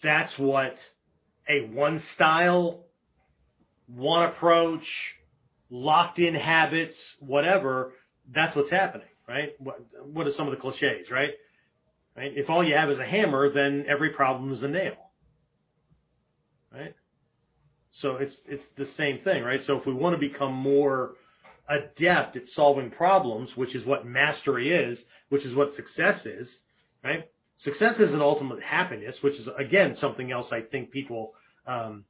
That's what a one style, one approach, locked in habits, whatever, that's what's happening, right? What, what are some of the cliches, right? Right? If all you have is a hammer, then every problem is a nail? So it's it's the same thing, right? So if we want to become more adept at solving problems, which is what mastery is, which is what success is, right? Success isn't ultimate happiness, which is again something else I think people um,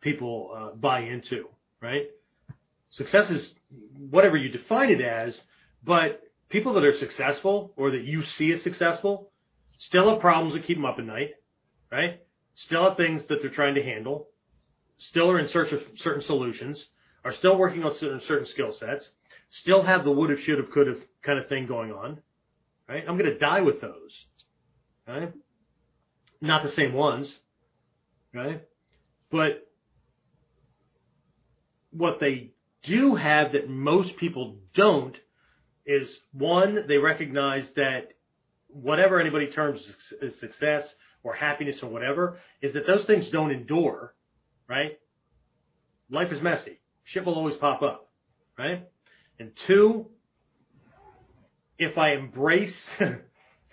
people uh, buy into, right? Success is whatever you define it as, but people that are successful or that you see as successful still have problems that keep them up at night, right? Still have things that they're trying to handle, still are in search of certain solutions, are still working on certain, certain skill sets, still have the would have, should have, could have kind of thing going on, right? I'm going to die with those, right? Not the same ones, right? But what they do have that most people don't is one, they recognize that whatever anybody terms as success or happiness or whatever, is that those things don't endure, right? Life is messy. Shit will always pop up, right? And two, if I embrace, I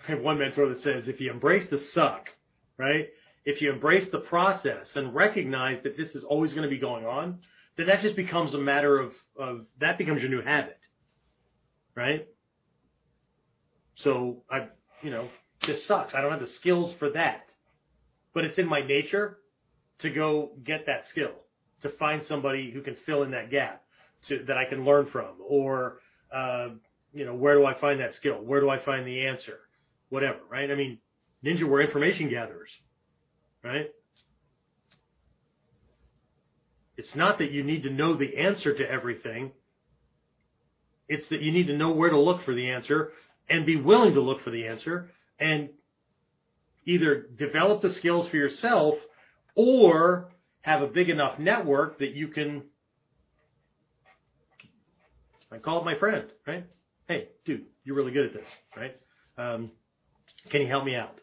have one mentor that says, if you embrace the suck, right? If you embrace the process and recognize that this is always going to be going on, then that just becomes a matter of, of that becomes your new habit, right? So I, you know, this sucks. I don't have the skills for that, but it's in my nature to go get that skill, to find somebody who can fill in that gap, to that I can learn from, or uh, you know, where do I find that skill? Where do I find the answer? Whatever, right? I mean, ninja were information gatherers, right? It's not that you need to know the answer to everything. It's that you need to know where to look for the answer and be willing to look for the answer and either develop the skills for yourself or have a big enough network that you can I call it my friend, right? Hey, dude, you're really good at this, right? Um, can you help me out?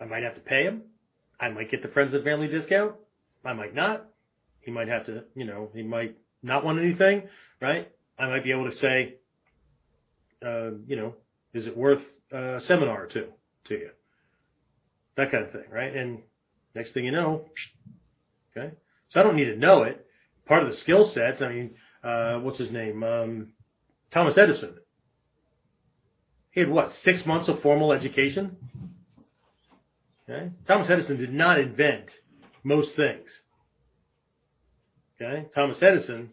I might have to pay him. I might get the friends and family discount. I might not. He might have to, you know, he might not want anything, right? I might be able to say, uh, you know, is it worth a seminar or two to you? That kind of thing, right? And next thing you know, okay. So I don't need to know it. Part of the skill sets, I mean, uh, what's his name? Um, Thomas Edison. He had what, six months of formal education? Okay. Thomas Edison did not invent most things. Okay. Thomas Edison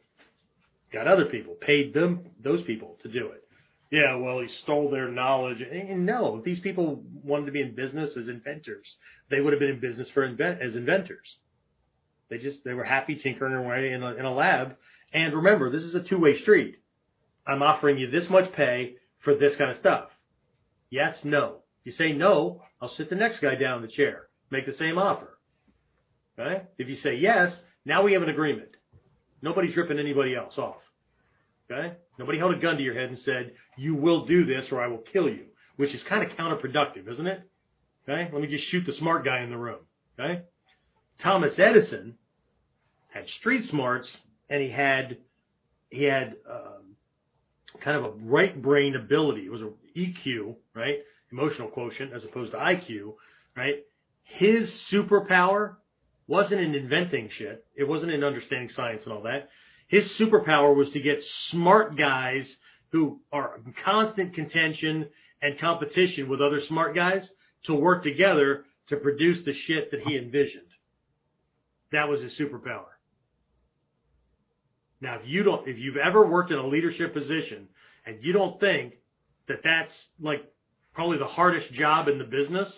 got other people, paid them, those people to do it. Yeah, well, he stole their knowledge. And no, these people wanted to be in business as inventors. They would have been in business for invent as inventors. They just they were happy tinkering away in a, in a lab. And remember, this is a two way street. I'm offering you this much pay for this kind of stuff. Yes, no. If you say no, I'll sit the next guy down in the chair, make the same offer. Right? If you say yes, now we have an agreement. Nobody's ripping anybody else off. Okay? Nobody held a gun to your head and said, you will do this or I will kill you, which is kind of counterproductive, isn't it? Okay? Let me just shoot the smart guy in the room. Okay? Thomas Edison had street smarts and he had, he had, um, kind of a right brain ability. It was a EQ, right? Emotional quotient as opposed to IQ, right? His superpower wasn't in inventing shit. It wasn't in understanding science and all that. His superpower was to get smart guys who are in constant contention and competition with other smart guys to work together to produce the shit that he envisioned. That was his superpower. Now, if you don't, if you've ever worked in a leadership position and you don't think that that's like probably the hardest job in the business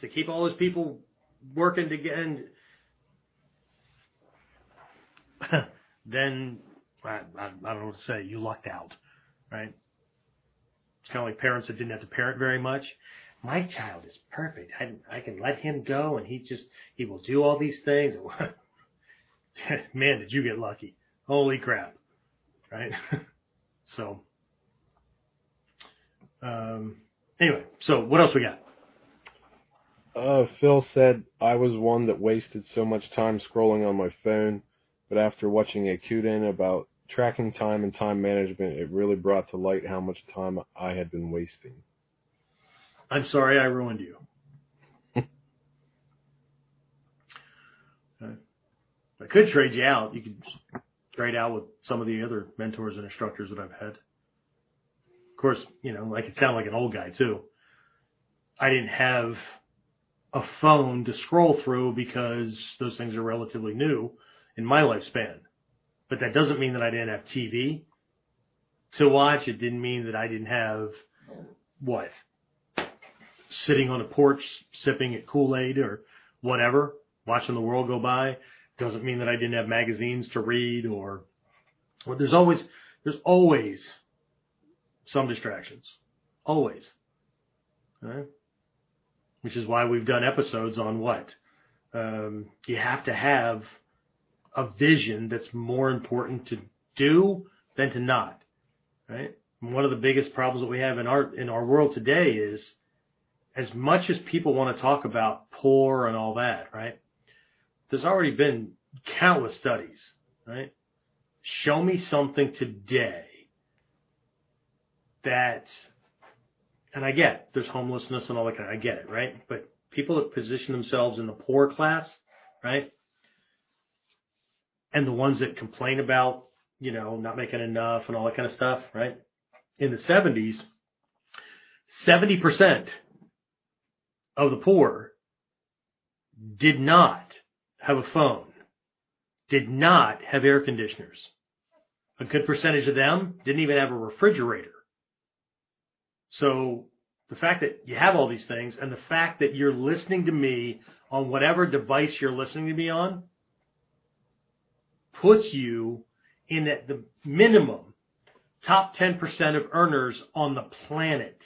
to keep all those people working together and then I, I, I don't know what to say. You lucked out, right? It's kind of like parents that didn't have to parent very much. My child is perfect. I, I can let him go and he just, he will do all these things. Man, did you get lucky. Holy crap. Right? so, um, anyway, so what else we got? Uh, Phil said I was one that wasted so much time scrolling on my phone but after watching a Kuden about tracking time and time management, it really brought to light how much time I had been wasting. I'm sorry I ruined you. Uh, I could trade you out. You could trade out with some of the other mentors and instructors that I've had. Of course, you know, I could sound like an old guy too. I didn't have a phone to scroll through because those things are relatively new in my lifespan. But that doesn't mean that I didn't have TV to watch. It didn't mean that I didn't have what? Sitting on a porch sipping at Kool-Aid or whatever, watching the world go by. Doesn't mean that I didn't have magazines to read or, or there's always, there's always some distractions. Always. Right? Which is why we've done episodes on what? Um, you have to have a vision that's more important to do than to not. Right? One of the biggest problems that we have in our in our world today is as much as people want to talk about poor and all that, right? There's already been countless studies, right? Show me something today that, and I get there's homelessness and all that kind of, I get it, right? But people that position themselves in the poor class, right? And the ones that complain about, you know, not making enough and all that kind of stuff, right? In the 70s, 70% of the poor did not have a phone, did not have air conditioners. A good percentage of them didn't even have a refrigerator. So the fact that you have all these things and the fact that you're listening to me on whatever device you're listening to me on puts you in at the minimum top 10% of earners on the planet.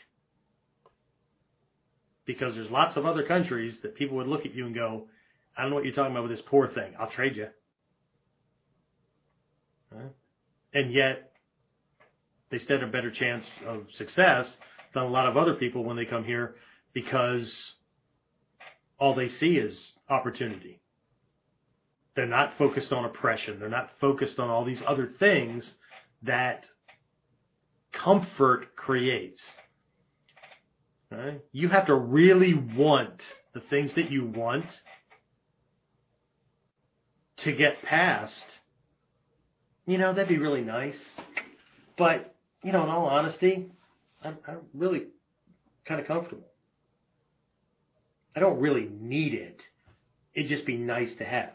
Because there's lots of other countries that people would look at you and go, I don't know what you're talking about with this poor thing. I'll trade you. And yet, they stand a better chance of success than a lot of other people when they come here because all they see is opportunity. They're not focused on oppression. They're not focused on all these other things that comfort creates. Right? You have to really want the things that you want to get past. You know, that'd be really nice. But, you know, in all honesty, I'm, I'm really kind of comfortable. I don't really need it. It'd just be nice to have.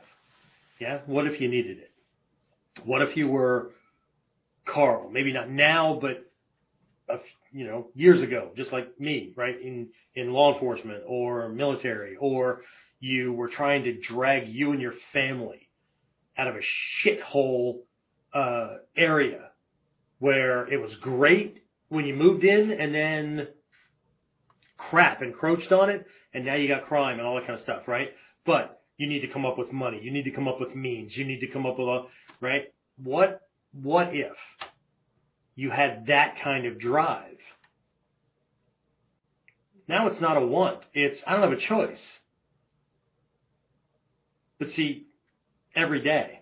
Yeah? What if you needed it? What if you were Carl? Maybe not now, but a, you know, years ago, just like me, right? In in law enforcement or military, or you were trying to drag you and your family out of a shithole uh, area where it was great when you moved in and then crap encroached on it and now you got crime and all that kind of stuff, right? But you need to come up with money. You need to come up with means. You need to come up with a, right? What, what if you had that kind of drive? Now it's not a want. It's, I don't have a choice. But see, every day,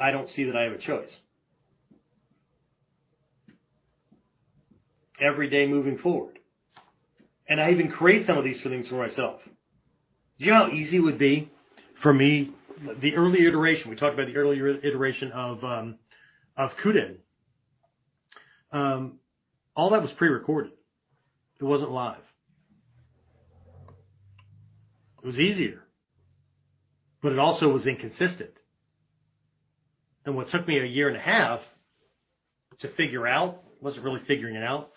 I don't see that I have a choice. every day moving forward. And I even create some of these things for myself. Do you know how easy it would be for me? The early iteration, we talked about the earlier iteration of, um, of Kuden. Um, all that was pre-recorded. It wasn't live. It was easier, but it also was inconsistent. And what took me a year and a half to figure out wasn't really figuring it out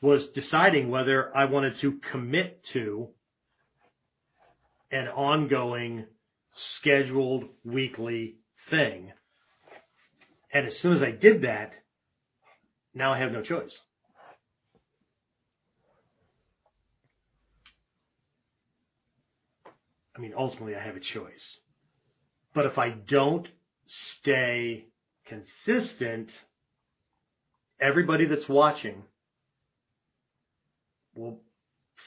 was deciding whether I wanted to commit to an ongoing scheduled weekly thing. And as soon as I did that, now I have no choice. I mean, ultimately, I have a choice. But if I don't stay consistent, everybody that's watching we'll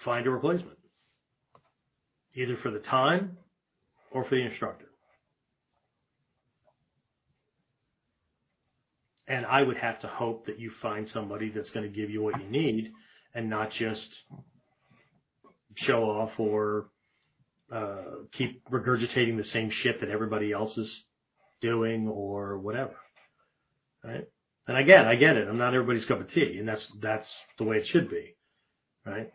find a replacement, either for the time or for the instructor. And I would have to hope that you find somebody that's going to give you what you need and not just show off or uh, keep regurgitating the same shit that everybody else is doing or whatever. Right? And again, I get it. I'm not everybody's cup of tea, and that's that's the way it should be. Right?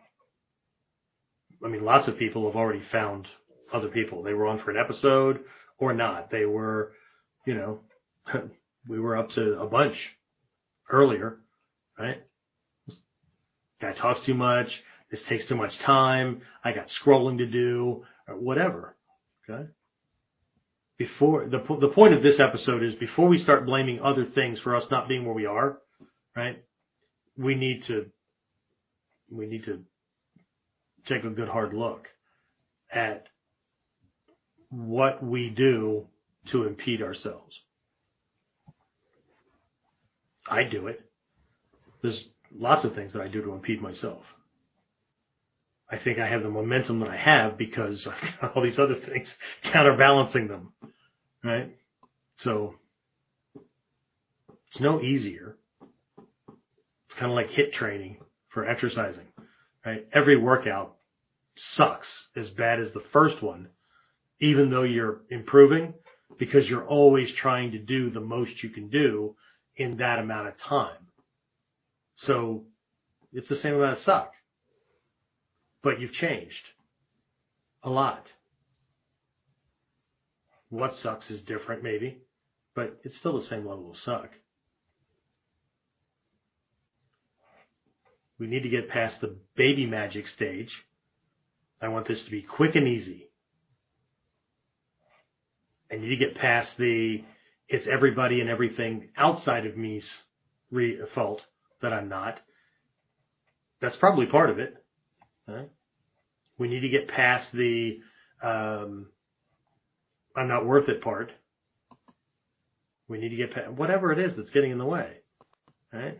I mean, lots of people have already found other people. They were on for an episode or not. They were, you know, we were up to a bunch earlier, right? Guy talks too much. This takes too much time. I got scrolling to do or whatever. Okay. Before the, the point of this episode is before we start blaming other things for us not being where we are, right? We need to, we need to take a good hard look at what we do to impede ourselves. I do it. There's lots of things that I do to impede myself. I think I have the momentum that I have because I've got all these other things counterbalancing them. Right? So it's no easier. It's kind of like HIIT training for exercising. Right? Every workout sucks as bad as the first one, even though you're improving because you're always trying to do the most you can do in that amount of time. So it's the same amount of suck, but you've changed a lot. What sucks is different, maybe, but it's still the same level of suck. We need to get past the baby magic stage. I want this to be quick and easy. I need to get past the it's everybody and everything outside of me's re- fault that I'm not. That's probably part of it. Right? We need to get past the um, I'm not worth it part. We need to get past whatever it is that's getting in the way. Right?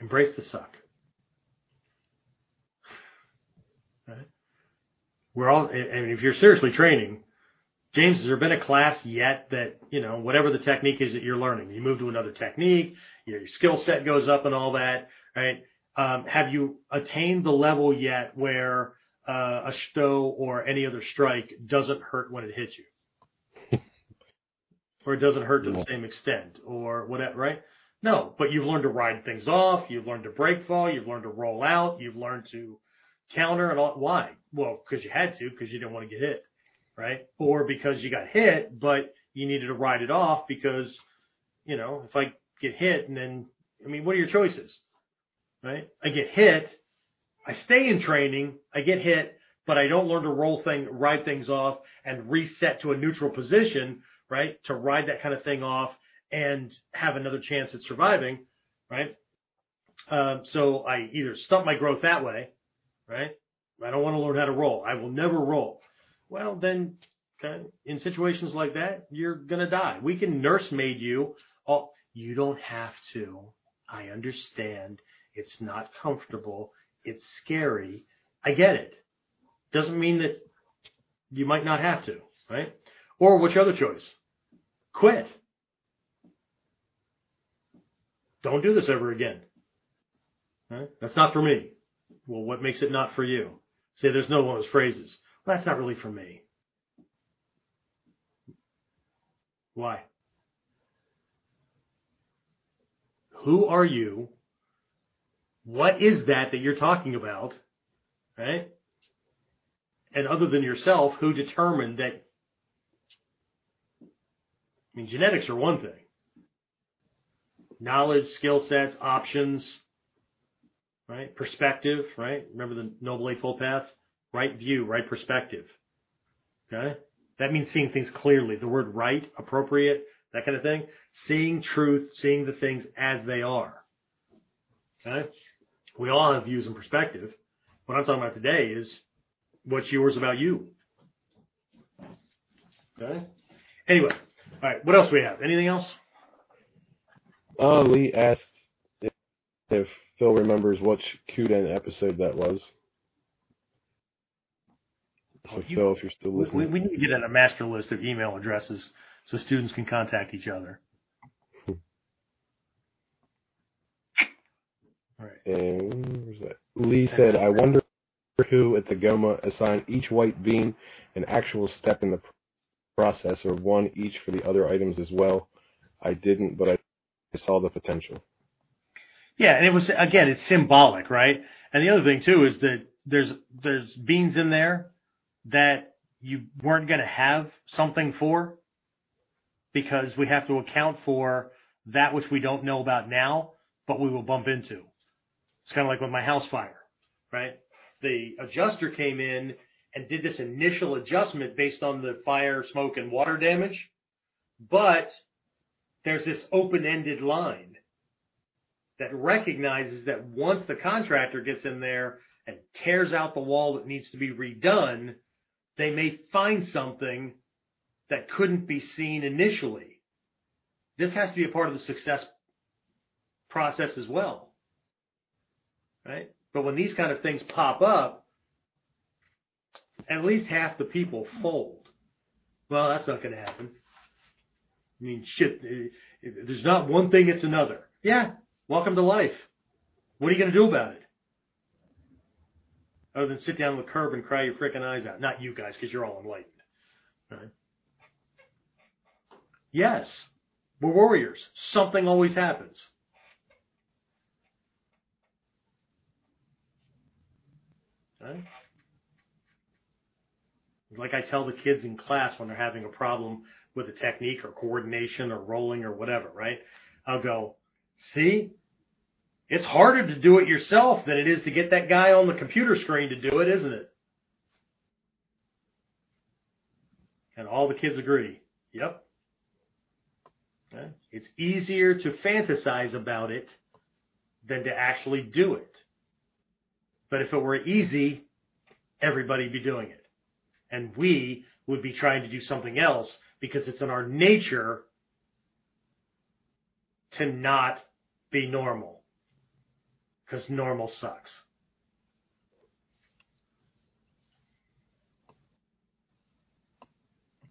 Embrace the suck. Right? We're all, and if you're seriously training, James, has there been a class yet that, you know, whatever the technique is that you're learning, you move to another technique, your skill set goes up and all that, right? Um, have you attained the level yet where uh, a stow or any other strike doesn't hurt when it hits you? or it doesn't hurt to the same extent or whatever, right? No, but you've learned to ride things off, you've learned to break fall, you've learned to roll out, you've learned to counter and all. Why? Well, because you had to, because you didn't want to get hit right? Or because you got hit, but you needed to ride it off because, you know, if I get hit and then, I mean, what are your choices? Right? I get hit. I stay in training. I get hit, but I don't learn to roll thing, ride things off and reset to a neutral position, right? To ride that kind of thing off and have another chance at surviving, right? Uh, so I either stump my growth that way, right? I don't want to learn how to roll. I will never roll well, then okay, in situations like that, you're to die. We can nursemaid you. Oh, you don't have to. I understand. It's not comfortable. It's scary. I get it. Doesn't mean that you might not have to, right? Or which other choice? Quit. Don't do this ever again. Right? That's not for me. Well, what makes it not for you? Say there's no one of those phrases. Well, that's not really for me. Why? Who are you? What is that that you're talking about? Right? And other than yourself, who determined that? I mean, genetics are one thing. Knowledge, skill sets, options, right? Perspective, right? Remember the Noble Eightfold Path? right view, right perspective. Okay? That means seeing things clearly. The word right, appropriate, that kind of thing. Seeing truth, seeing the things as they are. Okay? We all have views and perspective. What I'm talking about today is what's yours about you. Okay? Anyway, all right, what else do we have? Anything else? Uh, Lee asked if Phil remembers which Kuden episode that was. So you, Phil, if you're still listening, we, we, need to get a master list of email addresses so students can contact each other. All right. And where's that? Lee said, "I wonder who at the GOMA assigned each white bean an actual step in the process or one each for the other items as well. I didn't, but I saw the potential. Yeah, and it was again, it's symbolic, right? And the other thing too is that there's there's beans in there that you weren't going to have something for because we have to account for that which we don't know about now, but we will bump into. It's kind of like with my house fire, right? The adjuster came in and did this initial adjustment based on the fire, smoke, and water damage, but there's this open-ended line that recognizes that once the contractor gets in there and tears out the wall that needs to be redone, they may find something that couldn't be seen initially. This has to be a part of the success process as well. Right? But when these kind of things pop up, at least half the people fold. Well, that's not going to happen. I mean, shit, there's not one thing, it's another. Yeah, welcome to life. What are you going to do about it? Other than sit down on the curb and cry your freaking eyes out. Not you guys, because you're all enlightened. Right? Yes, we're warriors. Something always happens. Right? Like I tell the kids in class when they're having a problem with a technique or coordination or rolling or whatever, right? I'll go, see, it's harder to do it yourself than it is to get that guy on the computer screen to do it, isn't it? And all the kids agree. Yep. Okay. It's easier to fantasize about it than to actually do it. But if it were easy, everybody'd be doing it. And we would be trying to do something else because it's in our nature to not be normal. Because normal sucks.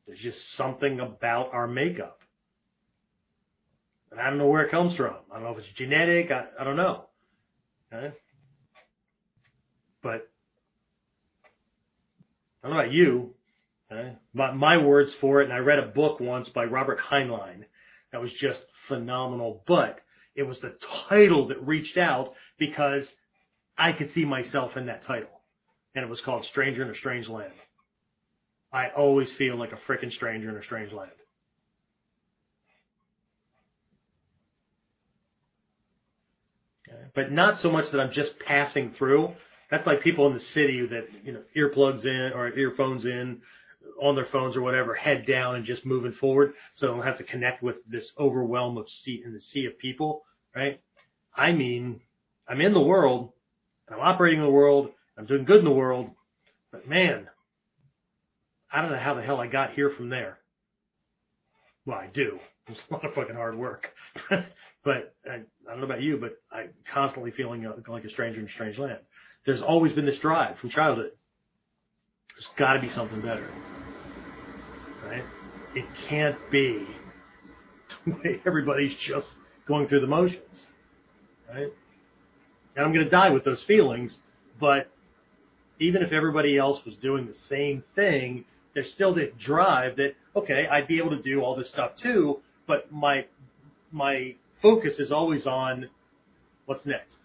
There's just something about our makeup. And I don't know where it comes from. I don't know if it's genetic. I, I don't know. Okay? But I don't know about you. But my words for it, and I read a book once by Robert Heinlein that was just phenomenal. But it was the title that reached out because I could see myself in that title. And it was called Stranger in a Strange Land. I always feel like a freaking stranger in a strange land. But not so much that I'm just passing through. That's like people in the city that, you know, earplugs in or earphones in on their phones or whatever, head down and just moving forward. So they don't have to connect with this overwhelm of sea in the sea of people, right? I mean, I'm in the world, I'm operating in the world, I'm doing good in the world, but man, I don't know how the hell I got here from there. Well, I do. It's a lot of fucking hard work. but I, I don't know about you, but I'm constantly feeling like a stranger in a strange land. There's always been this drive from childhood. There's got to be something better. Right? It can't be the way everybody's just going through the motions. Right? And I'm going to die with those feelings, but even if everybody else was doing the same thing, there's still that drive that, okay, I'd be able to do all this stuff too, but my, my focus is always on what's next.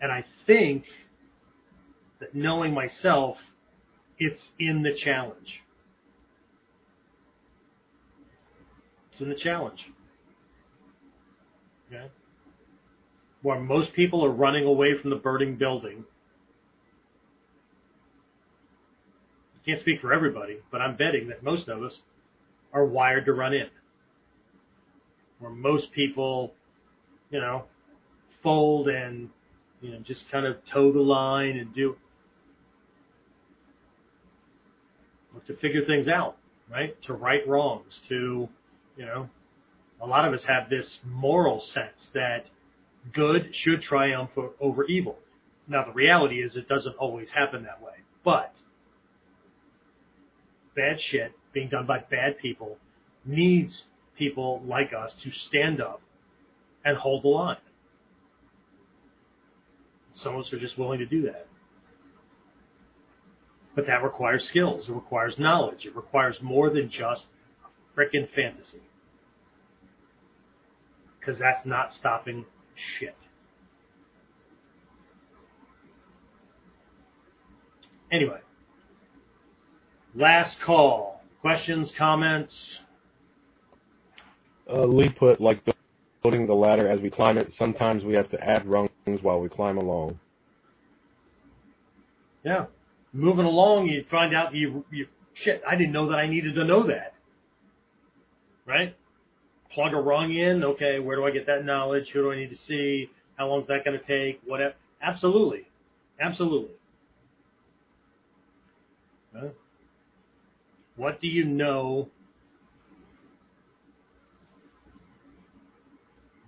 And I think that knowing myself, it's in the challenge. It's in the challenge. Okay? Where most people are running away from the burning building. I can't speak for everybody, but I'm betting that most of us are wired to run in. Where most people, you know, fold and, you know, just kind of toe the line and do, to figure things out, right? To right wrongs, to, you know, a lot of us have this moral sense that good should triumph over evil. Now the reality is it doesn't always happen that way, but bad shit being done by bad people needs people like us to stand up and hold the line. Some of us are just willing to do that. But that requires skills. It requires knowledge. It requires more than just a frickin' fantasy. Because that's not stopping shit. Anyway, last call. Questions, comments? Uh, Lee put, like building the ladder as we climb it, sometimes we have to add rungs while we climb along. Yeah. Moving along, you find out you, you, shit, I didn't know that I needed to know that. Right? Plug a rung in, okay, where do I get that knowledge? Who do I need to see? How long is that going to take? Whatever. Absolutely. Absolutely. Huh? What do you know?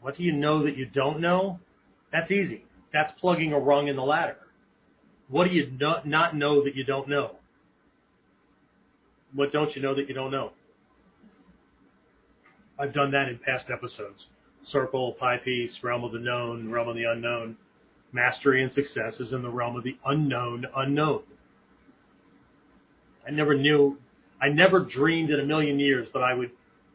What do you know that you don't know? That's easy. That's plugging a rung in the ladder. What do you not, not know that you don't know? What don't you know that you don't know? I've done that in past episodes. Circle, pie piece, realm of the known, realm of the unknown. Mastery and success is in the realm of the unknown unknown. I never knew, I never dreamed in a million years that I would,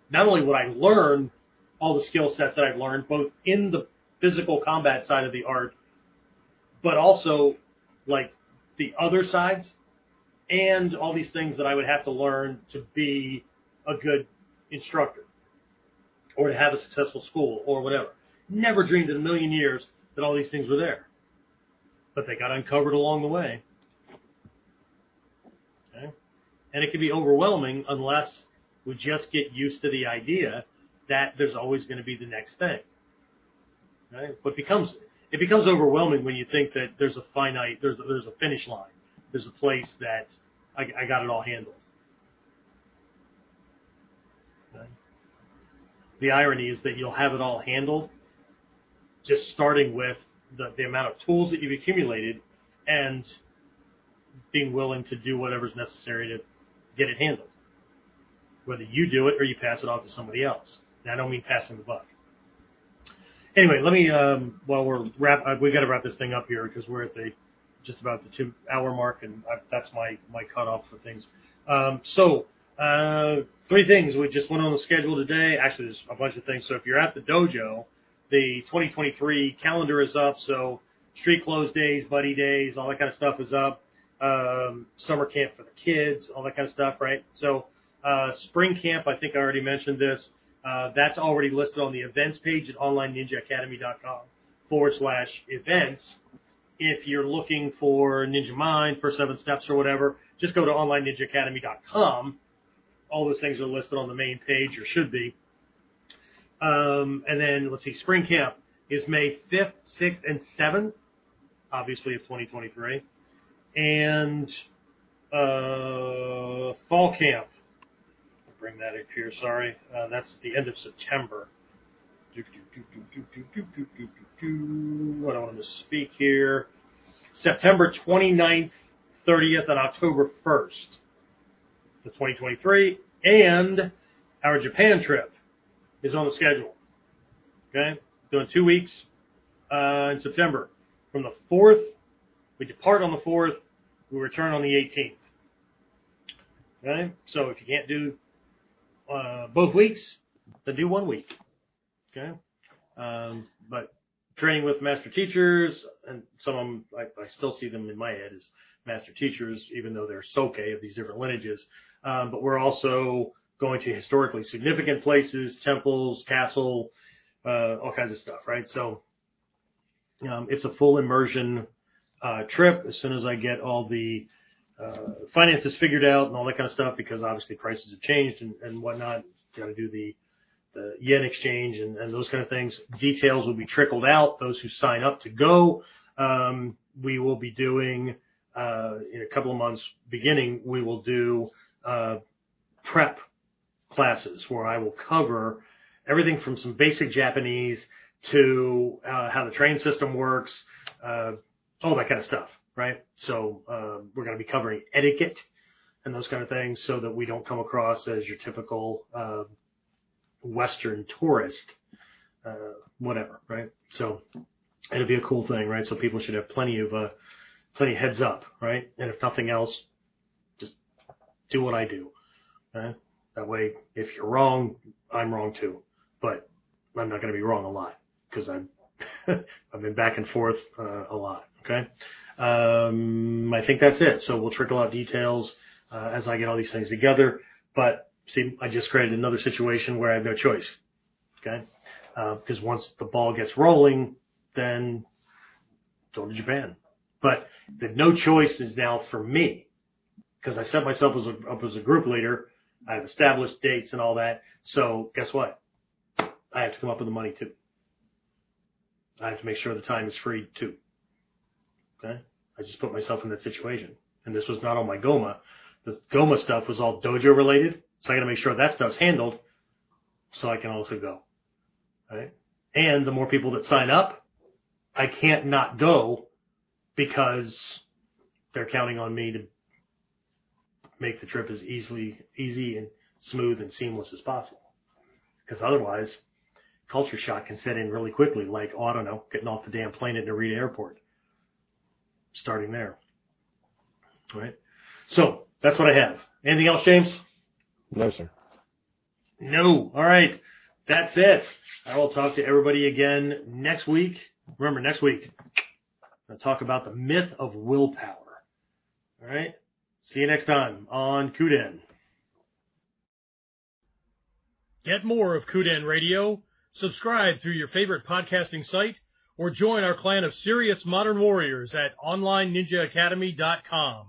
not only would I learn all the skill sets that I've learned, both in the physical combat side of the art, but also like the other sides and all these things that I would have to learn to be a good instructor or to have a successful school or whatever. Never dreamed in a million years that all these things were there. But they got uncovered along the way. Okay? And it can be overwhelming unless we just get used to the idea that there's always going to be the next thing. Right? But becomes it becomes overwhelming when you think that there's a finite, there's a, there's a finish line, there's a place that I, I got it all handled. The irony is that you'll have it all handled, just starting with the, the amount of tools that you've accumulated and being willing to do whatever's necessary to get it handled. Whether you do it or you pass it off to somebody else. And I don't mean passing the buck. Anyway, let me, um, while we're wrap, uh, we got to wrap this thing up here because we're at the just about the two hour mark, and I, that's my my cutoff for things. Um, so, uh, three things we just went on the schedule today. Actually, there's a bunch of things. So if you're at the dojo, the 2023 calendar is up. So street close days, buddy days, all that kind of stuff is up. Um, summer camp for the kids, all that kind of stuff, right? So, uh, spring camp, I think I already mentioned this. Uh, that's already listed on the events page at onlineninjaacademy.com forward slash events. If you're looking for Ninja Mind, for Seven Steps or whatever, just go to onlineninjaacademy.com. All those things are listed on the main page or should be. Um, and then let's see, spring camp is May 5th, 6th, and 7th, obviously of 2023. And, uh, fall camp bring that up here. Sorry, uh, that's the end of September. I want to speak here. September 29th, 30th, and October 1st, the 2023, and our Japan trip is on the schedule. Okay, doing two weeks uh, in September. From the 4th, we depart on the 4th, we return on the 18th. Okay, so if you can't do uh, both weeks, then do one week. Okay. Um, but training with master teachers, and some of them, I, I, still see them in my head as master teachers, even though they're soke of these different lineages. Um, but we're also going to historically significant places, temples, castle, uh, all kinds of stuff, right? So um, it's a full immersion uh, trip. As soon as I get all the uh, finances figured out and all that kind of stuff because obviously prices have changed and, and whatnot. Got to do the, the yen exchange and, and those kind of things. Details will be trickled out. Those who sign up to go, um, we will be doing uh, in a couple of months beginning. We will do uh, prep classes where I will cover everything from some basic Japanese to uh, how the train system works, uh, all that kind of stuff right? So uh, we're going to be covering etiquette and those kind of things so that we don't come across as your typical uh, Western tourist, uh, whatever, right? So it'll be a cool thing, right? So people should have plenty of uh, plenty of heads up, right? And if nothing else, just do what I do. Right? That way, if you're wrong, I'm wrong too. But I'm not going to be wrong a lot because I'm I've been back and forth uh, a lot. Okay. Um, I think that's it. So we'll trickle out details uh, as I get all these things together. But see, I just created another situation where I have no choice. Okay. Because uh, once the ball gets rolling, then go to Japan. But the no choice is now for me because I set myself as a, up as a group leader. I've established dates and all that. So guess what? I have to come up with the money too. I have to make sure the time is free too. Okay. I just put myself in that situation. And this was not on my GOMA. The GOMA stuff was all dojo related. So I got to make sure that stuff's handled so I can also go. Right. And the more people that sign up, I can't not go because they're counting on me to make the trip as easily, easy and smooth and seamless as possible. Because otherwise, culture shock can set in really quickly, like, oh, I don't know, getting off the damn plane at Narita Airport. Starting there. All right. So that's what I have. Anything else, James? No, sir. No. All right. That's it. I will talk to everybody again next week. Remember, next week, I'll talk about the myth of willpower. All right. See you next time on Kuden. Get more of Kuden Radio. Subscribe through your favorite podcasting site or join our clan of serious modern warriors at OnlineNinjaAcademy.com.